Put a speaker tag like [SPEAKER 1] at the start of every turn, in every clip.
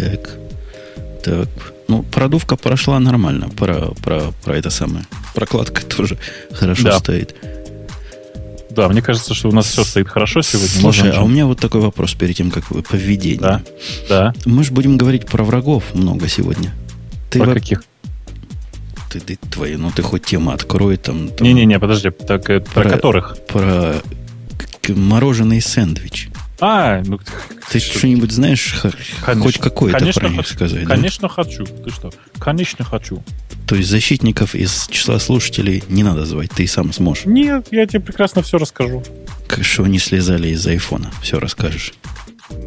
[SPEAKER 1] Так. Так. Ну, продувка прошла нормально. Про, про, про это самое. Прокладка тоже хорошо да. стоит.
[SPEAKER 2] Да, мне кажется, что у нас все стоит хорошо сегодня.
[SPEAKER 1] Слушай, Можно а у меня вот такой вопрос перед тем, как вы поведение.
[SPEAKER 2] Да. да.
[SPEAKER 1] Мы же будем говорить про врагов много сегодня.
[SPEAKER 2] Ты про во... каких?
[SPEAKER 1] Ты, ты твои, ну ты хоть тему открой там.
[SPEAKER 2] там... Не-не-не, подожди, так, про, про которых?
[SPEAKER 1] Про мороженый сэндвич.
[SPEAKER 2] А, ну
[SPEAKER 1] ты что-нибудь знаешь, конечно, хоть какое-то
[SPEAKER 2] конечно,
[SPEAKER 1] про них сказать?
[SPEAKER 2] Конечно, да? хочу. Ты что? Конечно, хочу.
[SPEAKER 1] То есть защитников из числа слушателей не надо звать, ты сам сможешь.
[SPEAKER 2] Нет, я тебе прекрасно все расскажу.
[SPEAKER 1] Как что они слезали из айфона, все расскажешь.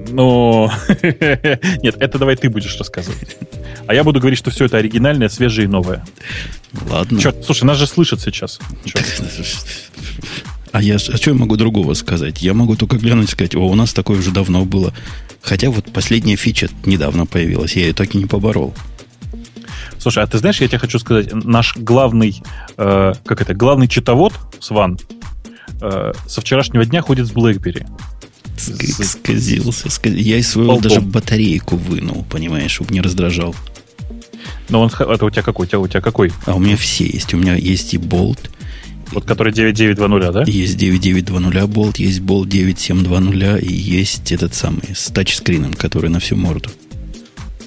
[SPEAKER 2] Но нет, это давай ты будешь рассказывать. А я буду говорить, что все это оригинальное, свежее и новое.
[SPEAKER 1] Ладно.
[SPEAKER 2] Черт, слушай, нас же слышат сейчас.
[SPEAKER 1] А я, а что я могу другого сказать? Я могу только глянуть и сказать, о, у нас такое уже давно было. Хотя вот последняя фича недавно появилась, я ее так и не поборол.
[SPEAKER 2] Слушай, а ты знаешь, я тебе хочу сказать, наш главный, э, как это, главный читовод, Сван, э, со вчерашнего дня ходит с BlackBerry.
[SPEAKER 1] Сказился, сказился. Я из своего даже батарейку вынул, понимаешь, чтобы не раздражал.
[SPEAKER 2] Но он, это у тебя какой? У тебя, у тебя какой?
[SPEAKER 1] А у меня все есть. У меня есть и болт,
[SPEAKER 2] вот который 9920, да?
[SPEAKER 1] Есть 9920 болт, есть болт 9720 и есть этот самый с тачскрином, который на всю морду.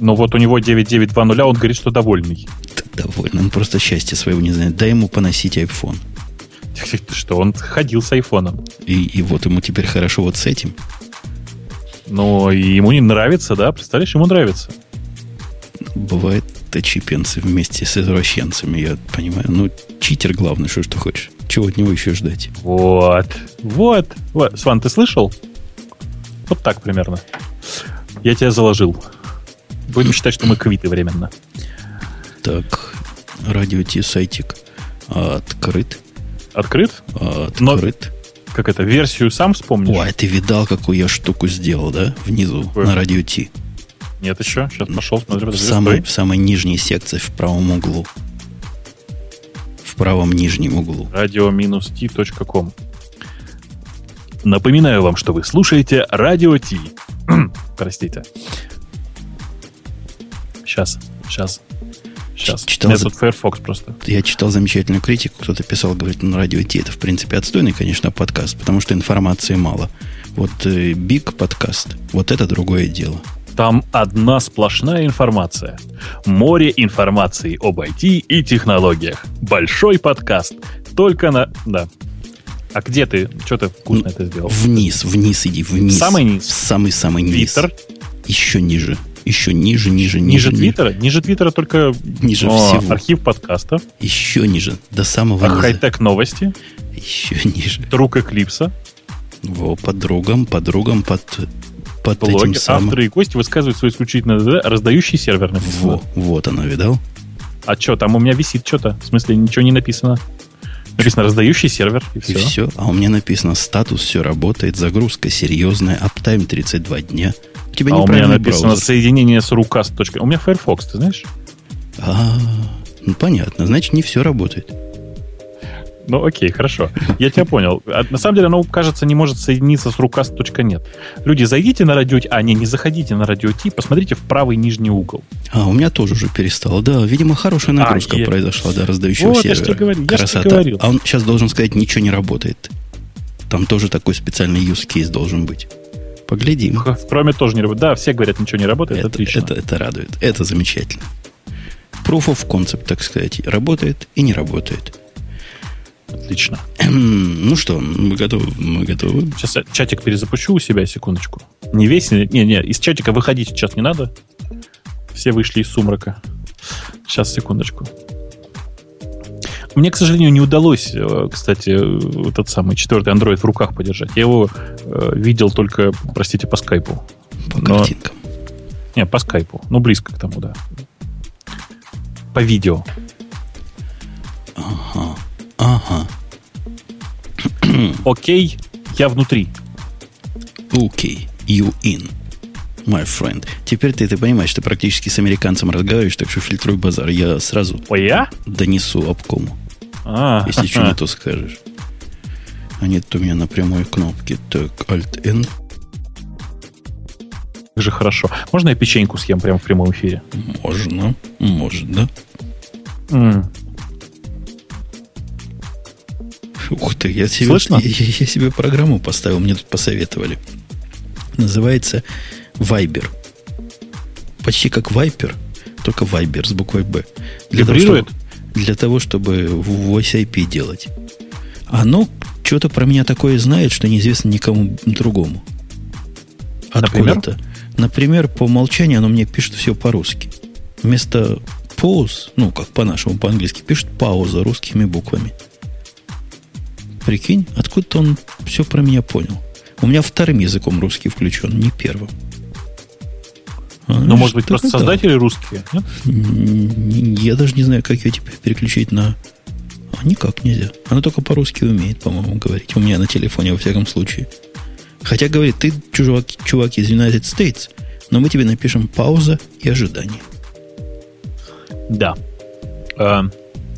[SPEAKER 2] Но вот у него 9920, он говорит, что довольный.
[SPEAKER 1] Довольный, он просто счастья своего не знает. Дай ему поносить iPhone.
[SPEAKER 2] Что, он ходил с айфоном.
[SPEAKER 1] И, и вот ему теперь хорошо вот с этим.
[SPEAKER 2] Но ему не нравится, да? Представляешь, ему нравится.
[SPEAKER 1] Бывает тачипенцы вместе с извращенцами, я понимаю. Ну, читер главный, что ж ты хочешь. Чего от него еще ждать?
[SPEAKER 2] Вот. Вот. вот. Сван, ты слышал? Вот так примерно. Я тебя заложил. Будем считать, что мы квиты временно.
[SPEAKER 1] Так, радио Ти сайтик открыт.
[SPEAKER 2] Открыт?
[SPEAKER 1] Открыт. Но,
[SPEAKER 2] как это, версию сам вспомнишь?
[SPEAKER 1] Ой, ты видал, какую я штуку сделал, да? Внизу, Какую? на радио Ти.
[SPEAKER 2] Нет еще. Сейчас пошел, смотри.
[SPEAKER 1] В самой, в самой нижней секции, в правом углу правом нижнем углу.
[SPEAKER 2] radio-t.com Напоминаю вам, что вы слушаете Радио Ти. Простите. Сейчас, сейчас, сейчас.
[SPEAKER 1] Читал
[SPEAKER 2] Нет, за... Firefox просто.
[SPEAKER 1] Я читал замечательную критику. Кто-то писал, говорит, ну, радио Ти это, в принципе, отстойный, конечно, подкаст, потому что информации мало. Вот э, Big подкаст, вот это другое дело.
[SPEAKER 2] Там одна сплошная информация. Море информации об IT и технологиях. Большой подкаст. Только на... Да. А где ты? Что ты вкусно это сделал?
[SPEAKER 1] Вниз, вниз иди, вниз.
[SPEAKER 2] Самый низ?
[SPEAKER 1] Самый-самый низ.
[SPEAKER 2] Твиттер?
[SPEAKER 1] Еще ниже. Еще ниже, ниже,
[SPEAKER 2] ниже. Ниже Твиттера? Ниже Твиттера только
[SPEAKER 1] ниже О, всего.
[SPEAKER 2] архив подкастов.
[SPEAKER 1] Еще ниже, до самого
[SPEAKER 2] а низа. Хай-тек новости.
[SPEAKER 1] Еще ниже.
[SPEAKER 2] Друг Эклипса.
[SPEAKER 1] Во, подругам, подругам, под под
[SPEAKER 2] Блоги,
[SPEAKER 1] этим самым...
[SPEAKER 2] авторы и гости высказывают свой исключительно раздающий сервер
[SPEAKER 1] написано. Во, вот оно, видал?
[SPEAKER 2] А что, там у меня висит что-то? В смысле, ничего не написано? Написано раздающий сервер, и все.
[SPEAKER 1] И все. А у меня написано статус, все работает, загрузка серьезная, аптайм 32 дня.
[SPEAKER 2] У тебя а у меня написано браузер. соединение с рукаст. У меня Firefox, ты знаешь?
[SPEAKER 1] А, ну понятно, значит не все работает.
[SPEAKER 2] Ну, окей, хорошо. Я тебя понял. А, на самом деле, оно, кажется, не может соединиться с рукаст.нет. Люди, зайдите на радио А, не, не заходите на радио Ти, посмотрите в правый нижний угол.
[SPEAKER 1] А, у меня тоже уже перестало. Да, видимо, хорошая нагрузка а, произошла, да, раздающего
[SPEAKER 2] вот,
[SPEAKER 1] сервера.
[SPEAKER 2] Я говорю,
[SPEAKER 1] Красота.
[SPEAKER 2] Я говорил.
[SPEAKER 1] А он сейчас должен сказать, ничего не работает. Там тоже такой специальный use case должен быть. Поглядим.
[SPEAKER 2] Кроме тоже не работает. Да, все говорят, ничего не работает. Это, отлично.
[SPEAKER 1] Это, это радует. Это замечательно. Proof of concept, так сказать, работает и не работает.
[SPEAKER 2] Отлично.
[SPEAKER 1] Ну что, мы готовы? Мы готовы.
[SPEAKER 2] Сейчас я чатик перезапущу у себя, секундочку. Не весь, не, не, из чатика выходить сейчас не надо. Все вышли из сумрака. Сейчас, секундочку. Мне, к сожалению, не удалось, э, кстати, этот самый четвертый Android в руках подержать. Я его э, видел только, простите, по скайпу.
[SPEAKER 1] По Но... картинкам.
[SPEAKER 2] Не, по скайпу. Ну, близко к тому, да. По видео.
[SPEAKER 1] Ага. Ага.
[SPEAKER 2] Окей, я внутри.
[SPEAKER 1] Окей, okay, you in, my friend. Теперь ты, ты понимаешь, что практически с американцем разговариваешь, так что фильтруй базар. Я сразу
[SPEAKER 2] О, я?
[SPEAKER 1] донесу обкому.
[SPEAKER 2] А,
[SPEAKER 1] если что не то скажешь. А нет у меня на прямой кнопке. Так, Alt-N.
[SPEAKER 2] же хорошо. Можно я печеньку съем прямо в прямом эфире?
[SPEAKER 1] Можно, можно.
[SPEAKER 2] М.
[SPEAKER 1] Ух ты, я себе,
[SPEAKER 2] Слышно?
[SPEAKER 1] я, я- себе программу поставил, мне тут посоветовали. Называется Viber. Почти как Viper, только Viber с буквой Б. Для того, чтобы, для того, чтобы Voice IP делать. Оно что-то про меня такое знает, что неизвестно никому другому.
[SPEAKER 2] Например?
[SPEAKER 1] Откуда-то. Например, по умолчанию оно мне пишет все по-русски. Вместо pause, ну, как по-нашему, по-английски, пишет пауза русскими буквами. Прикинь, откуда он все про меня понял. У меня вторым языком русский включен, не первым. А,
[SPEAKER 2] Ну, может быть, просто
[SPEAKER 1] да.
[SPEAKER 2] создатели русские? нет?
[SPEAKER 1] Я даже не знаю, как ее теперь переключить на... А никак нельзя. Она только по-русски умеет, по-моему, говорить. У меня на телефоне, во всяком случае. Хотя говорит, ты чувак, чувак из United States, но мы тебе напишем пауза и ожидание.
[SPEAKER 2] Да.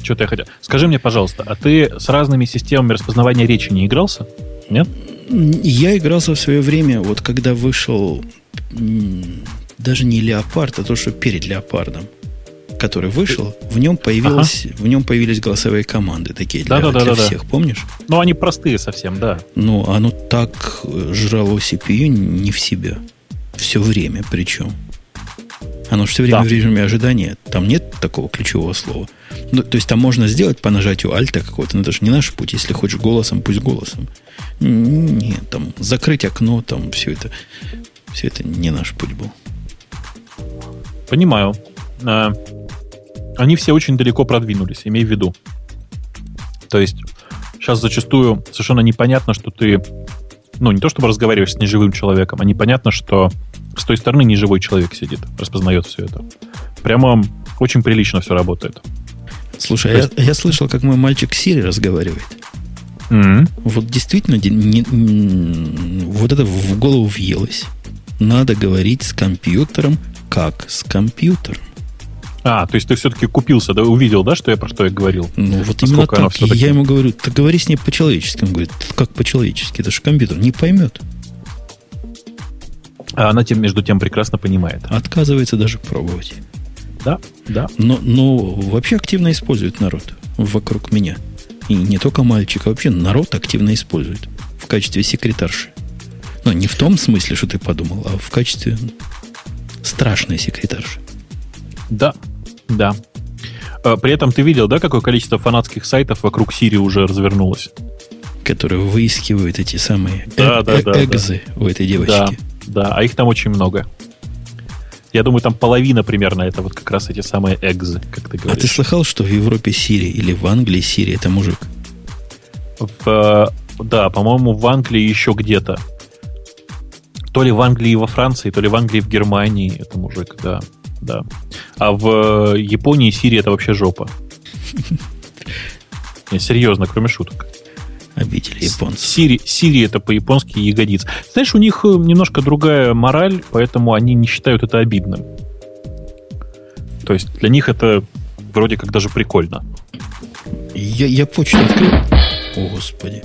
[SPEAKER 2] Что-то я хотел. Скажи мне, пожалуйста, а ты с разными системами распознавания речи не игрался? Нет?
[SPEAKER 1] Я игрался в свое время, вот когда вышел даже не леопард, а то, что перед леопардом, который вышел, в нем появилось, в нем появились голосовые команды такие для,
[SPEAKER 2] Да-да-да-да-да.
[SPEAKER 1] для всех, помнишь?
[SPEAKER 2] Ну, они простые совсем, да.
[SPEAKER 1] Ну, оно так э, жрало CPU не в себя. Все время причем. Оно же все время
[SPEAKER 2] Да.
[SPEAKER 1] в режиме ожидания. Там нет такого ключевого слова. Ну, то есть там можно сделать по нажатию альта какого-то, но это же не наш путь. Если хочешь голосом, пусть голосом. Нет, там закрыть окно, там все это, все это не наш путь был.
[SPEAKER 2] Понимаю. А, Они все очень далеко продвинулись, имей в виду. То есть сейчас зачастую совершенно непонятно, что ты, ну, не то чтобы разговариваешь с неживым человеком, а непонятно, что с той стороны неживой человек сидит, распознает все это. Прямо очень прилично все работает.
[SPEAKER 1] Слушай, а
[SPEAKER 2] есть-
[SPEAKER 1] я, я слышал, как мой мальчик Сири разговаривает.
[SPEAKER 2] М.
[SPEAKER 1] Вот действительно, де- не- м, вот это в голову въелось. Надо говорить с компьютером, как с компьютером.
[SPEAKER 2] А, то есть ты все-таки купился, да, увидел, да, что я про что я говорил?
[SPEAKER 1] Ну, вот именно так. Я ему говорю, ты говори с ней по-человечески. Он говорит, как по-человечески? Это же компьютер, не поймет.
[SPEAKER 2] А она тем, между тем прекрасно понимает.
[SPEAKER 1] Отказывается даже пробовать.
[SPEAKER 2] Да, да.
[SPEAKER 1] Но, но вообще активно использует народ вокруг меня. И не только мальчик, а вообще народ активно использует в качестве секретарши. Но не в том смысле, что ты подумал, а в качестве страшной секретарши.
[SPEAKER 2] Да, да. Э, При этом ты видел, да, какое количество фанатских сайтов вокруг Сири уже развернулось?
[SPEAKER 1] которые выискивают эти самые
[SPEAKER 2] Да,
[SPEAKER 1] э-
[SPEAKER 2] да, да, да.
[SPEAKER 1] экзы у этой
[SPEAKER 2] Да,
[SPEAKER 1] девочки.
[SPEAKER 2] да, а их там очень много. Я думаю, там половина примерно это вот как раз эти самые экзы, как ты
[SPEAKER 1] А
[SPEAKER 2] говоришь.
[SPEAKER 1] ты слыхал, что в Европе Сирия или в Англии Сирия это мужик?
[SPEAKER 2] В, да, по-моему, в Англии еще где-то. То ли в Англии и во Франции, то ли в Англии и в Германии это мужик, да. да. А в Японии Сирия это вообще жопа. Серьезно, кроме шуток.
[SPEAKER 1] Обители японцев.
[SPEAKER 2] Сири, Сири это по-японски ягодиц. Знаешь, у них э, немножко другая мораль, поэтому они не считают это обидным. То есть для них это вроде как даже прикольно.
[SPEAKER 1] Я, я почту открыл. О, Господи.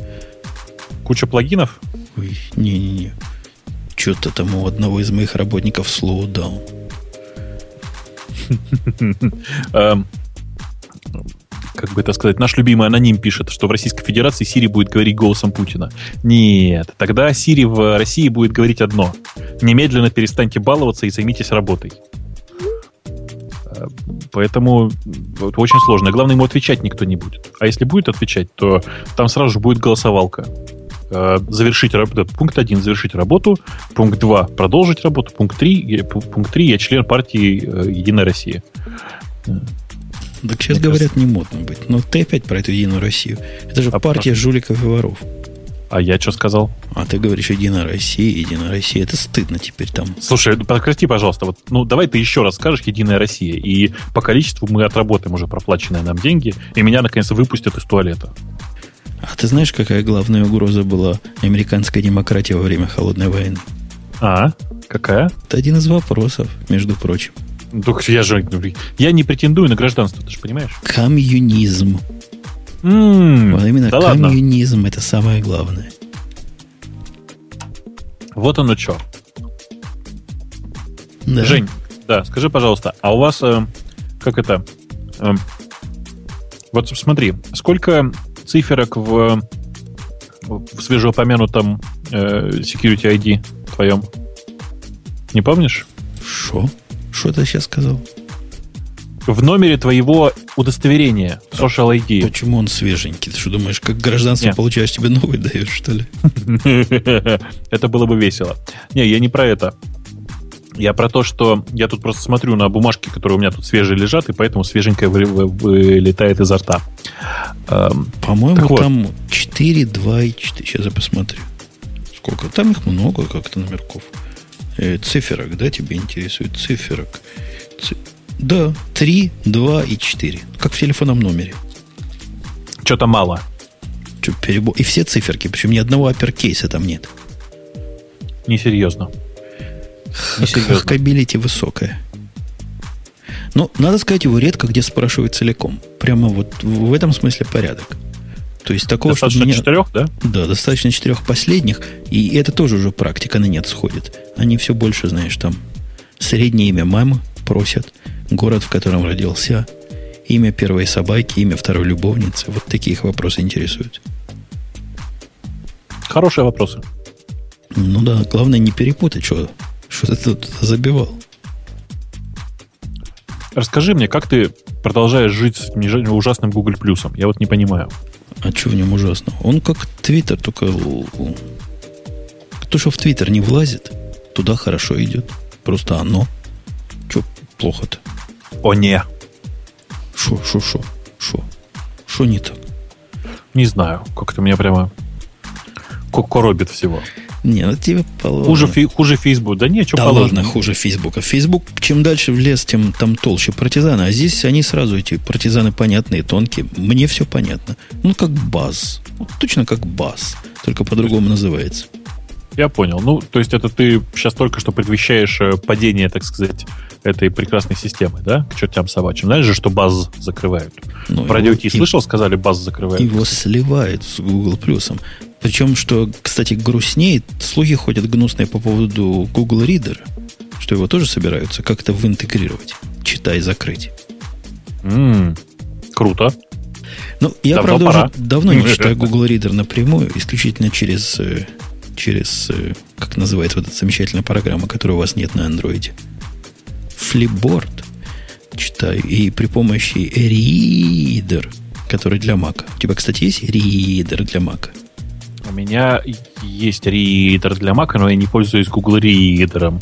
[SPEAKER 2] Куча плагинов.
[SPEAKER 1] Не-не-не. Что-то там у одного из моих работников down.
[SPEAKER 2] Эм, Как бы это сказать, наш любимый аноним пишет, что в Российской Федерации Сири будет говорить голосом Путина. Нет, тогда Сири в России будет говорить одно. Немедленно перестаньте баловаться и займитесь работой. Поэтому вот очень сложно. Главное, ему отвечать никто не будет. А если будет отвечать, то там сразу же будет голосовалка. Э, Завершить работу. Пункт 1 завершить работу. Пункт 2 продолжить работу. Пункт 3, пункт 3 я член партии э, Единая Россия.
[SPEAKER 1] Так сейчас
[SPEAKER 2] Мне
[SPEAKER 1] говорят, не модно быть. Но ты опять про эту Единую Россию. Это же
[SPEAKER 2] А
[SPEAKER 1] партия жуликов и воров.
[SPEAKER 2] А я что сказал?
[SPEAKER 1] А ты говоришь Единая Россия, Единая Россия. Это стыдно теперь там.
[SPEAKER 2] Слушай, ну, прекрати, пожалуйста. Вот, ну, давай ты еще раз скажешь «Единая Россия», и по количеству мы отработаем уже проплаченные нам деньги, и меня, наконец, выпустят из туалета.
[SPEAKER 1] А ты знаешь, какая главная угроза была американской демократии во время Холодной войны?
[SPEAKER 2] А, какая?
[SPEAKER 1] Это один из вопросов, между прочим.
[SPEAKER 2] Только я же... Я не претендую на гражданство, ты же понимаешь?
[SPEAKER 1] Коммунизм.
[SPEAKER 2] М,
[SPEAKER 1] Вот именно
[SPEAKER 2] да ладно.
[SPEAKER 1] коммунизм это самое главное.
[SPEAKER 2] Вот оно что. Да. Жень, да, скажи, пожалуйста, а у вас э, как это? Э, вот смотри, сколько циферок в, в свежеупомянутом э, Security ID твоем? Не помнишь?
[SPEAKER 1] Что? Что ты сейчас сказал?
[SPEAKER 2] В номере твоего удостоверения, Social ID.
[SPEAKER 1] Почему он свеженький? Ты что думаешь, как гражданство Нет. получаешь, тебе новый дают, что ли?
[SPEAKER 2] Это было бы весело. Не, я не про это. Я про то, что я тут просто смотрю на бумажки, которые у меня тут свежие лежат, и поэтому свеженькое вылетает изо рта.
[SPEAKER 1] Эм, По-моему, вот. там 4, 2 и 4. Сейчас я посмотрю. Сколько? Там их много как-то номерков. Э, циферок, да, тебе интересует? Циферок. Ц... Да, 3, 2 и 4. Как в телефонном номере.
[SPEAKER 2] Что-то мало.
[SPEAKER 1] Что, перебор? И все циферки, причем ни одного апперкейса там нет.
[SPEAKER 2] Несерьезно.
[SPEAKER 1] Хакабилити высокая. Но, ну, надо сказать, его редко где спрашивают целиком. Прямо вот в этом смысле порядок. То есть такого,
[SPEAKER 2] достаточно
[SPEAKER 1] меня...
[SPEAKER 2] четырех, да?
[SPEAKER 1] Да, достаточно четырех последних. И это тоже уже практика на нет сходит. Они все больше, знаешь, там среднее имя мамы просят, город, в котором родился, имя первой собаки, имя второй любовницы. Вот такие их вопросы интересуют.
[SPEAKER 2] Хорошие вопросы.
[SPEAKER 1] Ну да, главное не перепутать, что, что ты тут забивал.
[SPEAKER 2] Расскажи мне, как ты продолжаешь жить с ужасным Google Плюсом? Я вот не понимаю.
[SPEAKER 1] А что в нем ужасного? Он как Твиттер, только то, что в Твиттер не влазит, туда хорошо идет. Просто оно. Что плохо-то?
[SPEAKER 2] О, не.
[SPEAKER 1] Шо, шо, шо, шо? Шо не так?
[SPEAKER 2] Не знаю. Как-то меня прямо коробит всего.
[SPEAKER 1] Не, ну тебе
[SPEAKER 2] положено. Хуже, фи, хуже Facebook. Да не, что
[SPEAKER 1] да положено. ладно, хуже Фейсбука. Фейсбук, чем дальше в лес, тем там толще партизаны. А здесь они сразу, эти партизаны понятные, тонкие. Мне все понятно. Ну, как баз. Вот, точно как баз. Только по-другому называется.
[SPEAKER 2] Я понял. Ну, то есть это ты сейчас только что предвещаешь э, падение, так сказать, этой прекрасной системы, да? К чертям собачьим. Знаешь же, что баз закрывают? Ну, радио Ти слышал, сказали, баз закрывают?
[SPEAKER 1] Его сливают с Google Плюсом. Причем, что, кстати, грустнее, слухи ходят гнусные по поводу Google Reader, что его тоже собираются как-то винтегрировать. Читай, закрыть.
[SPEAKER 2] Mm, круто.
[SPEAKER 1] Ну, я, давно правда, пора. уже давно не читаю Google Reader напрямую, исключительно через, э, через э, как называется вот эта замечательная программа, которой у вас нет на андроиде. Flipboard читаю. И при помощи Reader, который для Mac. У тебя, кстати, есть Reader для Mac?
[SPEAKER 2] У меня есть ридер для Mac, но я не пользуюсь Google Reader.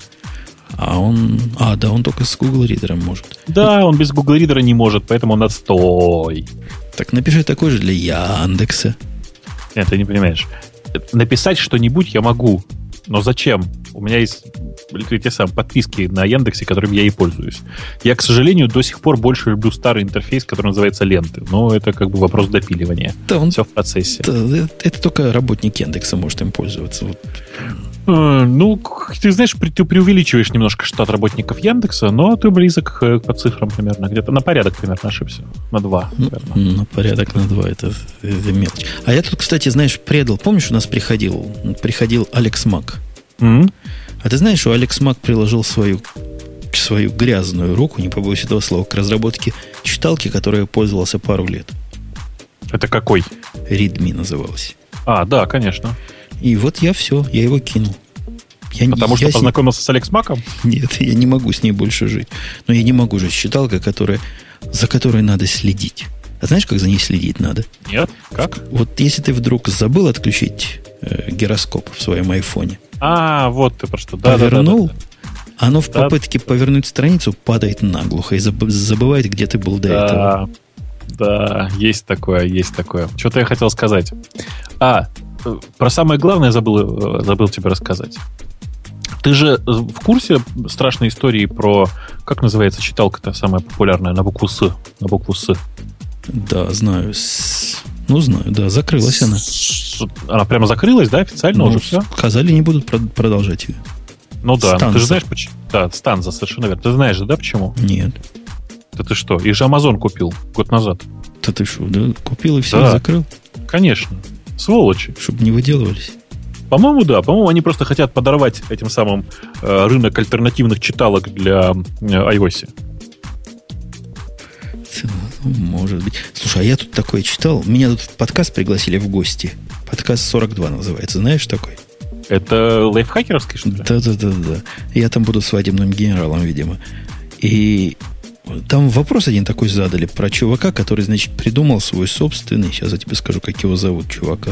[SPEAKER 1] А он... А, да, он только с Google Reader может.
[SPEAKER 2] Да, он без Google Reader не может, поэтому он отстой.
[SPEAKER 1] Так напиши такой же для Яндекса.
[SPEAKER 2] Нет, ты не понимаешь. Написать что-нибудь я могу, но зачем? У меня есть те самые подписки на Яндексе, которыми я и пользуюсь. Я, к сожалению, до сих пор больше люблю старый интерфейс, который называется ленты. Но это как бы вопрос допиливания. Да, он, Все в процессе.
[SPEAKER 1] Да, это только работник Яндекса может им пользоваться. Вот.
[SPEAKER 2] Э, ну, ты знаешь, ты преувеличиваешь немножко штат работников Яндекса, но ты близок по цифрам примерно. Где-то на порядок примерно ошибся. На два.
[SPEAKER 1] Примерно. На порядок на два. Это, это мелочь. А я тут, кстати, знаешь, предал. Помнишь, у нас приходил, приходил Алекс Мак? Mm-hmm. А ты знаешь, что Алекс Мак приложил свою, свою грязную руку, не побоюсь этого слова, к разработке читалки, которой пользовался пару лет.
[SPEAKER 2] Это какой?
[SPEAKER 1] Readme называлась.
[SPEAKER 2] А, да, конечно.
[SPEAKER 1] И вот я все, я его кинул.
[SPEAKER 2] Я, Потому я что познакомился с Алекс Маком?
[SPEAKER 1] Нет, я не могу с ней больше жить. Но я не могу жить с читалкой, которая, за которой надо следить. А знаешь, как за ней следить надо?
[SPEAKER 2] Нет, как?
[SPEAKER 1] Вот если ты вдруг забыл отключить э, гироскоп в своем айфоне,
[SPEAKER 2] а, вот ты про что. Да,
[SPEAKER 1] Повернул,
[SPEAKER 2] да, да,
[SPEAKER 1] да. оно в да. попытке повернуть страницу падает наглухо и забывает, где ты был до да. этого.
[SPEAKER 2] Да, есть такое, есть такое. Что-то я хотел сказать. А, про самое главное забыл, э, забыл тебе рассказать. Ты же в курсе страшной истории про, как называется читалка-то самая популярная, на букву С? На букву С.
[SPEAKER 1] Да, знаю. Ну, знаю, да, закрылась она.
[SPEAKER 2] Она прямо закрылась, да, официально ну, уже все?
[SPEAKER 1] Сказали, не будут продолжать ее.
[SPEAKER 2] Ну да, ты же знаешь почему. Да, станза, совершенно верно. Ты знаешь же, да, почему?
[SPEAKER 1] Нет.
[SPEAKER 2] Да ты что? Их же Amazon купил год назад.
[SPEAKER 1] Да ты что, да? Купил и все, да. закрыл?
[SPEAKER 2] Конечно. Сволочи.
[SPEAKER 1] Чтобы не выделывались.
[SPEAKER 2] По-моему, да. По-моему, они просто хотят подорвать этим самым э, рынок альтернативных читалок для э, iOS.
[SPEAKER 1] Может быть. Слушай, а я тут такое читал. Меня тут в подкаст пригласили в гости. Подкаст 42 называется. Знаешь такой?
[SPEAKER 2] Это лайфхакеровский, что ли?
[SPEAKER 1] Да-да-да. Я там буду свадебным генералом, видимо. И там вопрос один такой задали про чувака, который, значит, придумал свой собственный, сейчас я тебе скажу, как его зовут, чувака,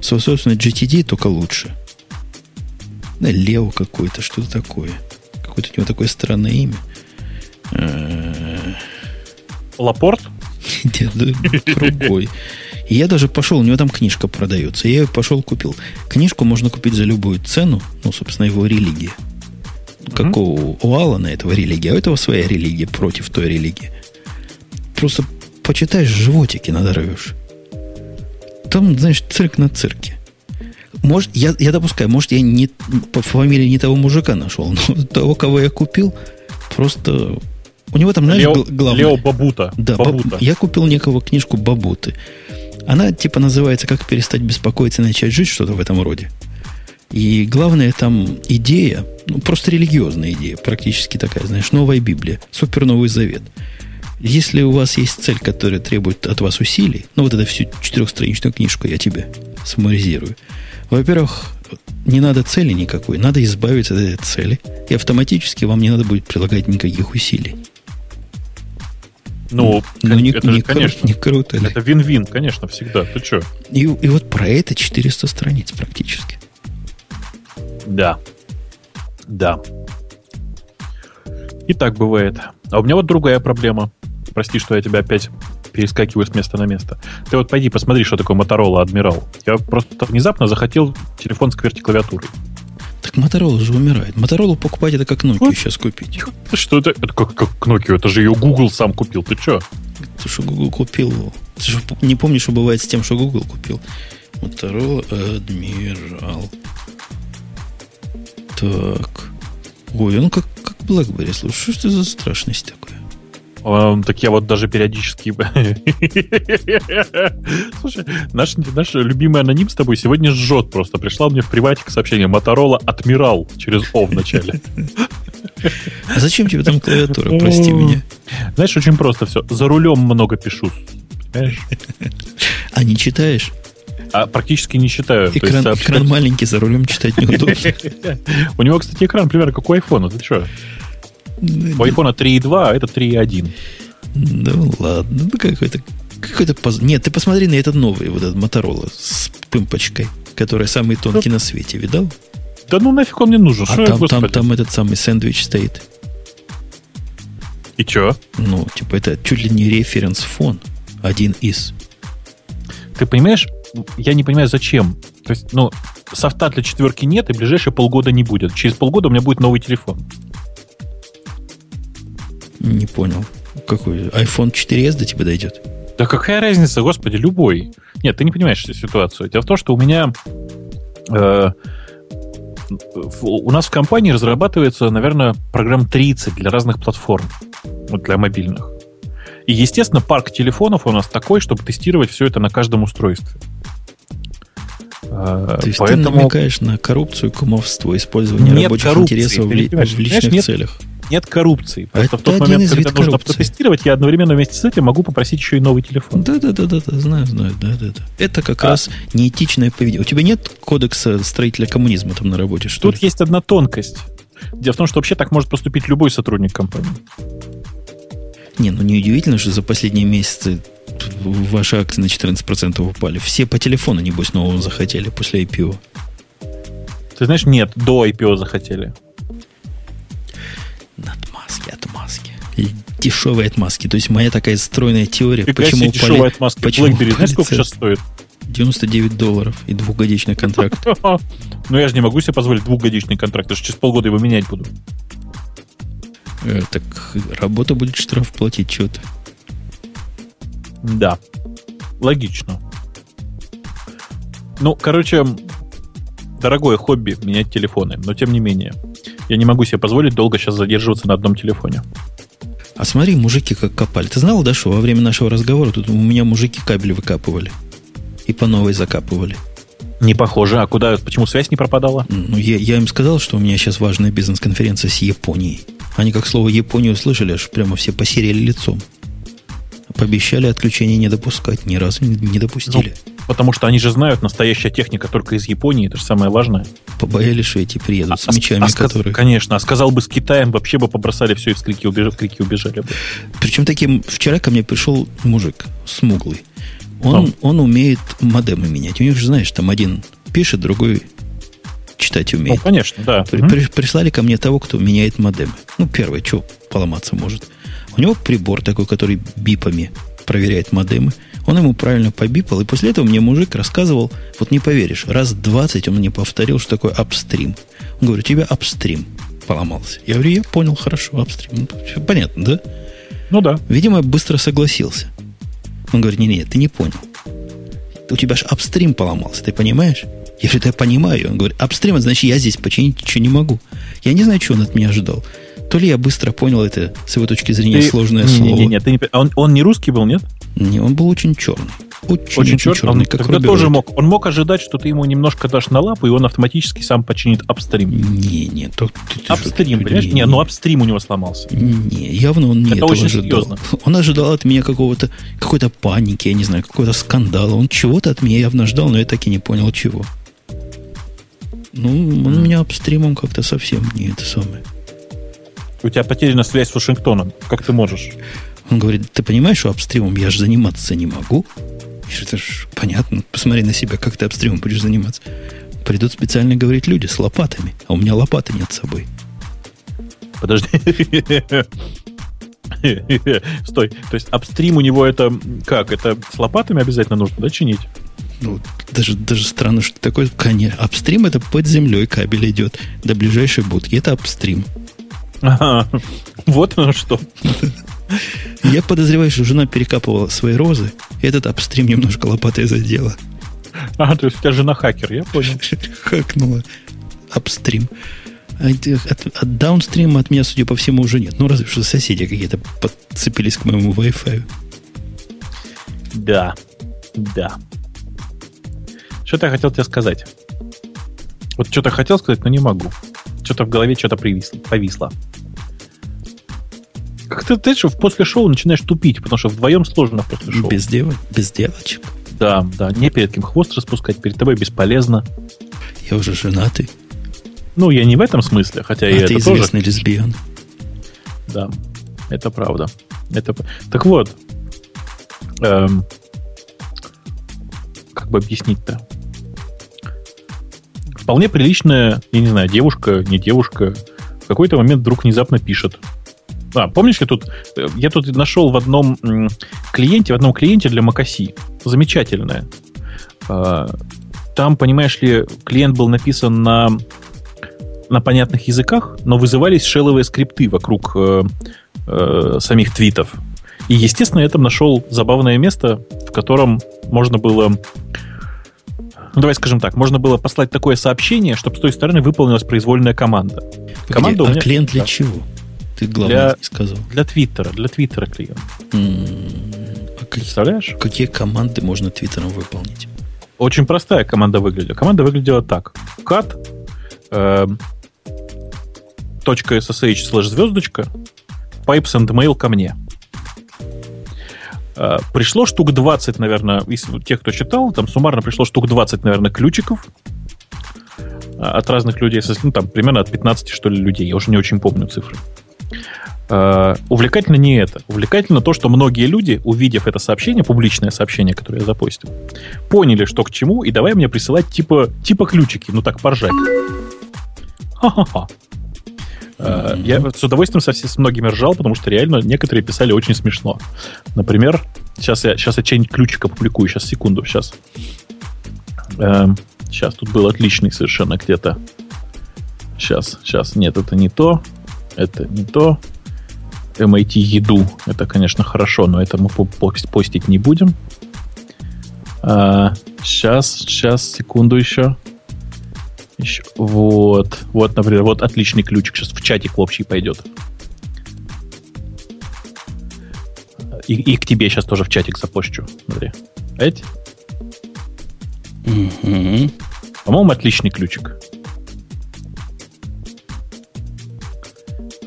[SPEAKER 1] свой собственный GTD, только лучше. Да, Лео какой-то, что-то такое. Какое-то у него такое странное имя.
[SPEAKER 2] Лапорт?
[SPEAKER 1] Нет, другой. И я даже пошел, у него там книжка продается. Я ее пошел купил. Книжку можно купить за любую цену. Ну, собственно, его религия. Как у, у Алана этого религия, а у этого своя религия против той религии. Просто почитаешь, животики надорвешь. Там, знаешь, цирк на цирке. Может, я, я допускаю, может, я не, по фамилии не того мужика нашел, но того, кого я купил, просто у него там, знаешь,
[SPEAKER 2] Лео,
[SPEAKER 1] главное...
[SPEAKER 2] Лео Бабута.
[SPEAKER 1] Да,
[SPEAKER 2] Бабута.
[SPEAKER 1] Баб, я купил некого книжку Бабуты. Она типа называется «Как перестать беспокоиться и начать жить», что-то в этом роде. И главная там идея, ну, просто религиозная идея, практически такая, знаешь, новая Библия, супер новый завет. Если у вас есть цель, которая требует от вас усилий, ну, вот эту всю четырехстраничную книжку я тебе суммаризирую. Во-первых, не надо цели никакой, надо избавиться от этой цели, и автоматически вам не надо будет прилагать никаких усилий.
[SPEAKER 2] Ну,
[SPEAKER 1] ну не,
[SPEAKER 2] это
[SPEAKER 1] не,
[SPEAKER 2] конечно.
[SPEAKER 1] Не круто ли?
[SPEAKER 2] Это вин-вин, конечно, всегда. Ты что?
[SPEAKER 1] И, и вот про это 400 страниц практически.
[SPEAKER 2] Да. Да. И так бывает. А у меня вот другая проблема. Прости, что я тебя опять перескакиваю с места на место. Ты вот пойди посмотри, что такое Motorola Admiral. Я просто внезапно захотел телефон с QWERTY-клавиатурой.
[SPEAKER 1] Так Motorola же умирает. Motorola покупать это как Nokia вот. сейчас купить.
[SPEAKER 2] Что это? Это как, как Nokia? Это же ее Google сам купил. Ты что?
[SPEAKER 1] Ты что Google купил? Ты что, не помнишь, что бывает с тем, что Google купил? Motorola Admiral. Так. Ой, он как, как BlackBerry. Слушай, что за страшность такая?
[SPEAKER 2] Um, так я вот даже периодически... Слушай, наш, наш любимый аноним с тобой сегодня жжет просто. Пришла мне в приватик сообщение Моторола Адмирал через О в начале.
[SPEAKER 1] А зачем тебе там клавиатура, прости меня?
[SPEAKER 2] Знаешь, очень просто все. За рулем много пишу.
[SPEAKER 1] А не читаешь?
[SPEAKER 2] А практически не читаю.
[SPEAKER 1] Экран, есть, экран маленький, за рулем читать неудобно.
[SPEAKER 2] У него, кстати, экран примерно как у айфона. Ты что? У айфона 3.2, а это 3.1.
[SPEAKER 1] Ну ладно, ну какой-то какой-то поз... Нет, ты посмотри на этот новый, вот этот Моторола с пымпочкой, который самый тонкий на свете, видал?
[SPEAKER 2] Да ну нафиг он мне нужен.
[SPEAKER 1] А там, я, там, там этот самый сэндвич стоит.
[SPEAKER 2] И чё?
[SPEAKER 1] Ну, типа это чуть ли не референс-фон. Один из.
[SPEAKER 2] Ты понимаешь, я не понимаю, зачем. То есть, ну, софта для четверки нет, и ближайшие полгода не будет. Через полгода у меня будет новый телефон.
[SPEAKER 1] Не понял. Какой? iPhone 4s до тебя дойдет?
[SPEAKER 2] Да какая разница, господи, любой. Нет, ты не понимаешь ситуацию. Дело в том, что у меня... Э, у нас в компании разрабатывается, наверное, программ 30 для разных платформ. Вот для мобильных. И, естественно, парк телефонов у нас такой, чтобы тестировать все это на каждом устройстве.
[SPEAKER 1] То есть Поэтому... ты намекаешь на коррупцию, кумовство, использование
[SPEAKER 2] нет
[SPEAKER 1] рабочих
[SPEAKER 2] коррупции,
[SPEAKER 1] интересов в, ли, в личных
[SPEAKER 2] нет,
[SPEAKER 1] целях
[SPEAKER 2] нет коррупции. Просто
[SPEAKER 1] это
[SPEAKER 2] в тот момент, когда нужно протестировать, я одновременно вместе с этим могу попросить еще и новый телефон.
[SPEAKER 1] Да, да, да, да, да, знаю, знаю, да, да, да. Это как а. раз неэтичное поведение. У тебя нет кодекса строителя коммунизма там на работе, что
[SPEAKER 2] Тут
[SPEAKER 1] ли?
[SPEAKER 2] есть одна тонкость. Дело в том, что вообще так может поступить любой сотрудник компании.
[SPEAKER 1] Не, ну неудивительно, что за последние месяцы ваши акции на 14% упали. Все по телефону, небось, нового захотели после IPO.
[SPEAKER 2] Ты знаешь, нет, до IPO захотели.
[SPEAKER 1] Отмазки, отмазки. Дешевые отмазки. То есть моя такая стройная теория,
[SPEAKER 2] Фига
[SPEAKER 1] почему
[SPEAKER 2] себе дешевые упали, отмазки.
[SPEAKER 1] Почему
[SPEAKER 2] BlackBerry, знаешь, сколько сейчас стоит?
[SPEAKER 1] 99 долларов и двухгодичный контракт.
[SPEAKER 2] Ну, я же не могу себе позволить двухгодичный контракт. Я же через полгода его менять буду.
[SPEAKER 1] Э, так работа будет штраф платить что-то.
[SPEAKER 2] Да. Логично. Ну, короче, дорогое хобби менять телефоны, но тем не менее. Я не могу себе позволить долго сейчас задерживаться на одном телефоне.
[SPEAKER 1] А смотри, мужики как копали. Ты знал, да, что во время нашего разговора тут у меня мужики кабель выкапывали. И по новой закапывали.
[SPEAKER 2] Не похоже. А куда, почему связь не пропадала?
[SPEAKER 1] Ну, я, я им сказал, что у меня сейчас важная бизнес-конференция с Японией. Они как слово Японию услышали, аж прямо все посерели лицом. Пообещали отключение не допускать. Ни разу не, допустили.
[SPEAKER 2] Ну, потому что они же знают, настоящая техника только из Японии. Это же самое важное.
[SPEAKER 1] Побоялись, что эти приедут а, с мечами,
[SPEAKER 2] а,
[SPEAKER 1] которые...
[SPEAKER 2] Конечно. А сказал бы с Китаем, вообще бы побросали все и в крики убежали, в крики убежали бы.
[SPEAKER 1] Причем таким... Вчера ко мне пришел мужик смуглый. Он, он умеет модемы менять. У них же, знаешь, там один пишет, другой читать умеет.
[SPEAKER 2] Ну, конечно, да.
[SPEAKER 1] При, при, прислали ко мне того, кто меняет модемы. Ну, первый, что поломаться может. У него прибор такой, который бипами проверяет модемы. Он ему правильно побипал, и после этого мне мужик рассказывал, вот не поверишь, раз 20 он мне повторил, что такое апстрим. Он говорит, у тебя апстрим поломался. Я говорю, я понял, хорошо, апстрим. Ну, понятно, да?
[SPEAKER 2] Ну да.
[SPEAKER 1] Видимо, быстро согласился. Он говорит, не-не, ты не понял. У тебя же апстрим поломался, ты понимаешь? Я говорю, я понимаю. Он говорит, апстрим, значит, я здесь починить ничего не могу. Я не знаю, что он от меня ожидал. То ли я быстро понял это с его точки зрения ты... сложное не, слово.
[SPEAKER 2] Не, не, ты не... А он, он не русский был, нет?
[SPEAKER 1] Не, он был очень черный.
[SPEAKER 2] Очень, очень, черный, черный, он, как тогда тоже мог. Он мог ожидать, что ты ему немножко дашь на лапу, и он автоматически сам починит апстрим.
[SPEAKER 1] Не, не, то,
[SPEAKER 2] ты, ты апстрим, понимаешь? Не, не, ну апстрим у него сломался.
[SPEAKER 1] Не, явно он не это очень ожидал. Серьезно. Он ожидал от меня какого-то какой-то паники, я не знаю, какого-то скандала. Он чего-то от меня явно ждал, но я так и не понял чего. Ну, он у меня апстримом как-то совсем не это самое.
[SPEAKER 2] У тебя потеряна связь с Вашингтоном. Как ты можешь?
[SPEAKER 1] Он говорит, ты понимаешь, что апстримом я же заниматься не могу? Это ж понятно. Посмотри на себя, как ты апстримом будешь заниматься. Придут специально говорить люди с лопатами, а у меня лопаты нет с собой.
[SPEAKER 2] Подожди. Стой. То есть апстрим у него это как? Это с лопатами обязательно нужно, да, чинить?
[SPEAKER 1] Ну, даже, даже странно, что такое. Конечно, апстрим это под землей кабель идет до ближайшей будки. Это апстрим.
[SPEAKER 2] Ага. Вот оно что.
[SPEAKER 1] Я подозреваю, что жена перекапывала свои розы, и этот апстрим немножко лопатой задела.
[SPEAKER 2] А, то есть у тебя жена хакер, я понял.
[SPEAKER 1] Хакнула. Апстрим. А от, от даунстрима от меня, судя по всему, уже нет. Ну, разве что соседи какие-то подцепились к моему Wi-Fi.
[SPEAKER 2] Да, да. Что-то я хотел тебе сказать. Вот что-то хотел сказать, но не могу. Что-то в голове что-то повисло. повисло. Как ты, ты что, после шоу начинаешь тупить, потому что вдвоем сложно после шоу.
[SPEAKER 1] Без девок, без девочек.
[SPEAKER 2] Да, да, не перед кем хвост распускать, перед тобой бесполезно.
[SPEAKER 1] Я уже женатый.
[SPEAKER 2] Ну, я не в этом смысле, хотя а и
[SPEAKER 1] ты
[SPEAKER 2] это
[SPEAKER 1] известный
[SPEAKER 2] тоже...
[SPEAKER 1] лесбиян.
[SPEAKER 2] Да, это правда. Это... Так вот, эм, как бы объяснить-то? Вполне приличная, я не знаю, девушка, не девушка, в какой-то момент вдруг внезапно пишет. А, помнишь, я тут, я тут нашел в одном клиенте, в одном клиенте для Макаси. Замечательное. А, там, понимаешь ли, клиент был написан на, на понятных языках, но вызывались шеловые скрипты вокруг э, э, самих твитов. И, естественно, я там нашел забавное место, в котором можно было ну, давай скажем так, можно было послать такое сообщение, чтобы с той стороны выполнилась произвольная команда.
[SPEAKER 1] Команда Где? А меня... клиент для да. чего? Ты главное для, не сказал.
[SPEAKER 2] Для Твиттера, для Твиттера клиент.
[SPEAKER 1] Mm, а Представляешь? Какие команды можно Твиттером выполнить?
[SPEAKER 2] Очень простая команда выглядела. Команда выглядела так. cat э, .ssh слэш звездочка pipes and mail ко мне. Э, пришло штук 20, наверное, из тех, кто читал, там суммарно пришло штук 20, наверное, ключиков э, от разных людей, ну, там, примерно от 15, что ли, людей. Я уже не очень помню цифры. Uh, увлекательно не это. Увлекательно то, что многие люди, увидев это сообщение, публичное сообщение, которое я запостил, поняли, что к чему, и давай мне присылать типа, типа ключики, ну так поржать. Ха-ха-ха. Uh, я с удовольствием со, с многими ржал, потому что реально некоторые писали очень смешно. Например, сейчас я, сейчас я чей-нибудь ключик опубликую, сейчас, секунду, сейчас. Uh, сейчас, тут был отличный совершенно где-то. Сейчас, сейчас, нет, это не то это не то. MIT еду, это, конечно, хорошо, но это мы постить не будем. А, сейчас, сейчас, секунду еще. Еще. Вот, вот, например, вот отличный ключик. Сейчас в чатик общий пойдет. И, и к тебе сейчас тоже в чатик запущу. Смотри. Эти?
[SPEAKER 1] Угу.
[SPEAKER 2] По-моему, отличный ключик.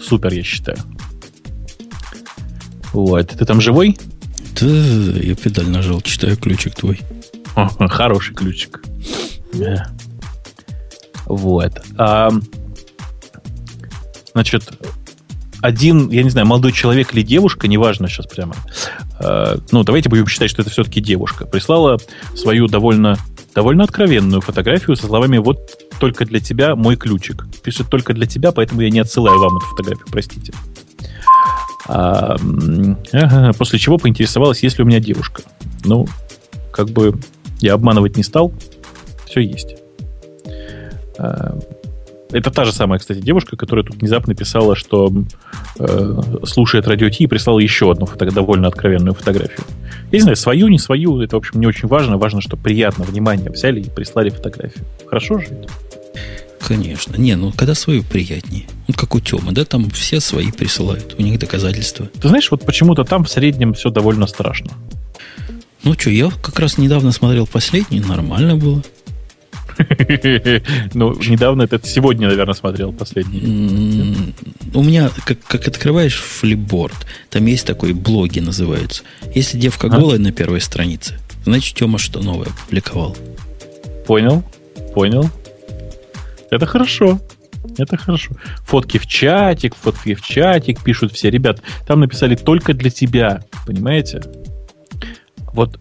[SPEAKER 2] Супер, я считаю. Вот. Ты там живой?
[SPEAKER 1] Да, я педаль нажал, читаю ключик твой.
[SPEAKER 2] О, хороший ключик. Вот. А, значит, один, я не знаю, молодой человек или девушка, неважно сейчас прямо, э, ну, давайте будем считать, что это все-таки девушка, прислала свою довольно, довольно откровенную фотографию со словами «Вот только для тебя мой ключик». Пишет «Только для тебя, поэтому я не отсылаю вам эту фотографию, простите». А, после чего поинтересовалась, есть ли у меня девушка. Ну, как бы я обманывать не стал, все есть. А, это та же самая, кстати, девушка, которая тут внезапно писала, что э, слушает радио Ти и прислала еще одну фото- довольно откровенную фотографию. Я не знаю, свою, не свою, это, в общем, не очень важно. Важно, что приятно, внимание взяли и прислали фотографию. Хорошо же это?
[SPEAKER 1] Конечно. Не, ну когда свою приятнее. Вот как у Темы, да, там все свои присылают. У них доказательства.
[SPEAKER 2] Ты знаешь, вот почему-то там в среднем все довольно страшно.
[SPEAKER 1] Ну что, я как раз недавно смотрел последний, нормально было.
[SPEAKER 2] Ну, недавно, это сегодня, наверное, смотрел последний.
[SPEAKER 1] У меня, как, как открываешь флипборд, там есть такой блоги называются. Если девка голая на первой странице, значит, Тема что новое опубликовал.
[SPEAKER 2] Понял, понял. Это хорошо. Это хорошо. Фотки в чатик, фотки в чатик пишут все. Ребят, там написали только для тебя. Понимаете? Вот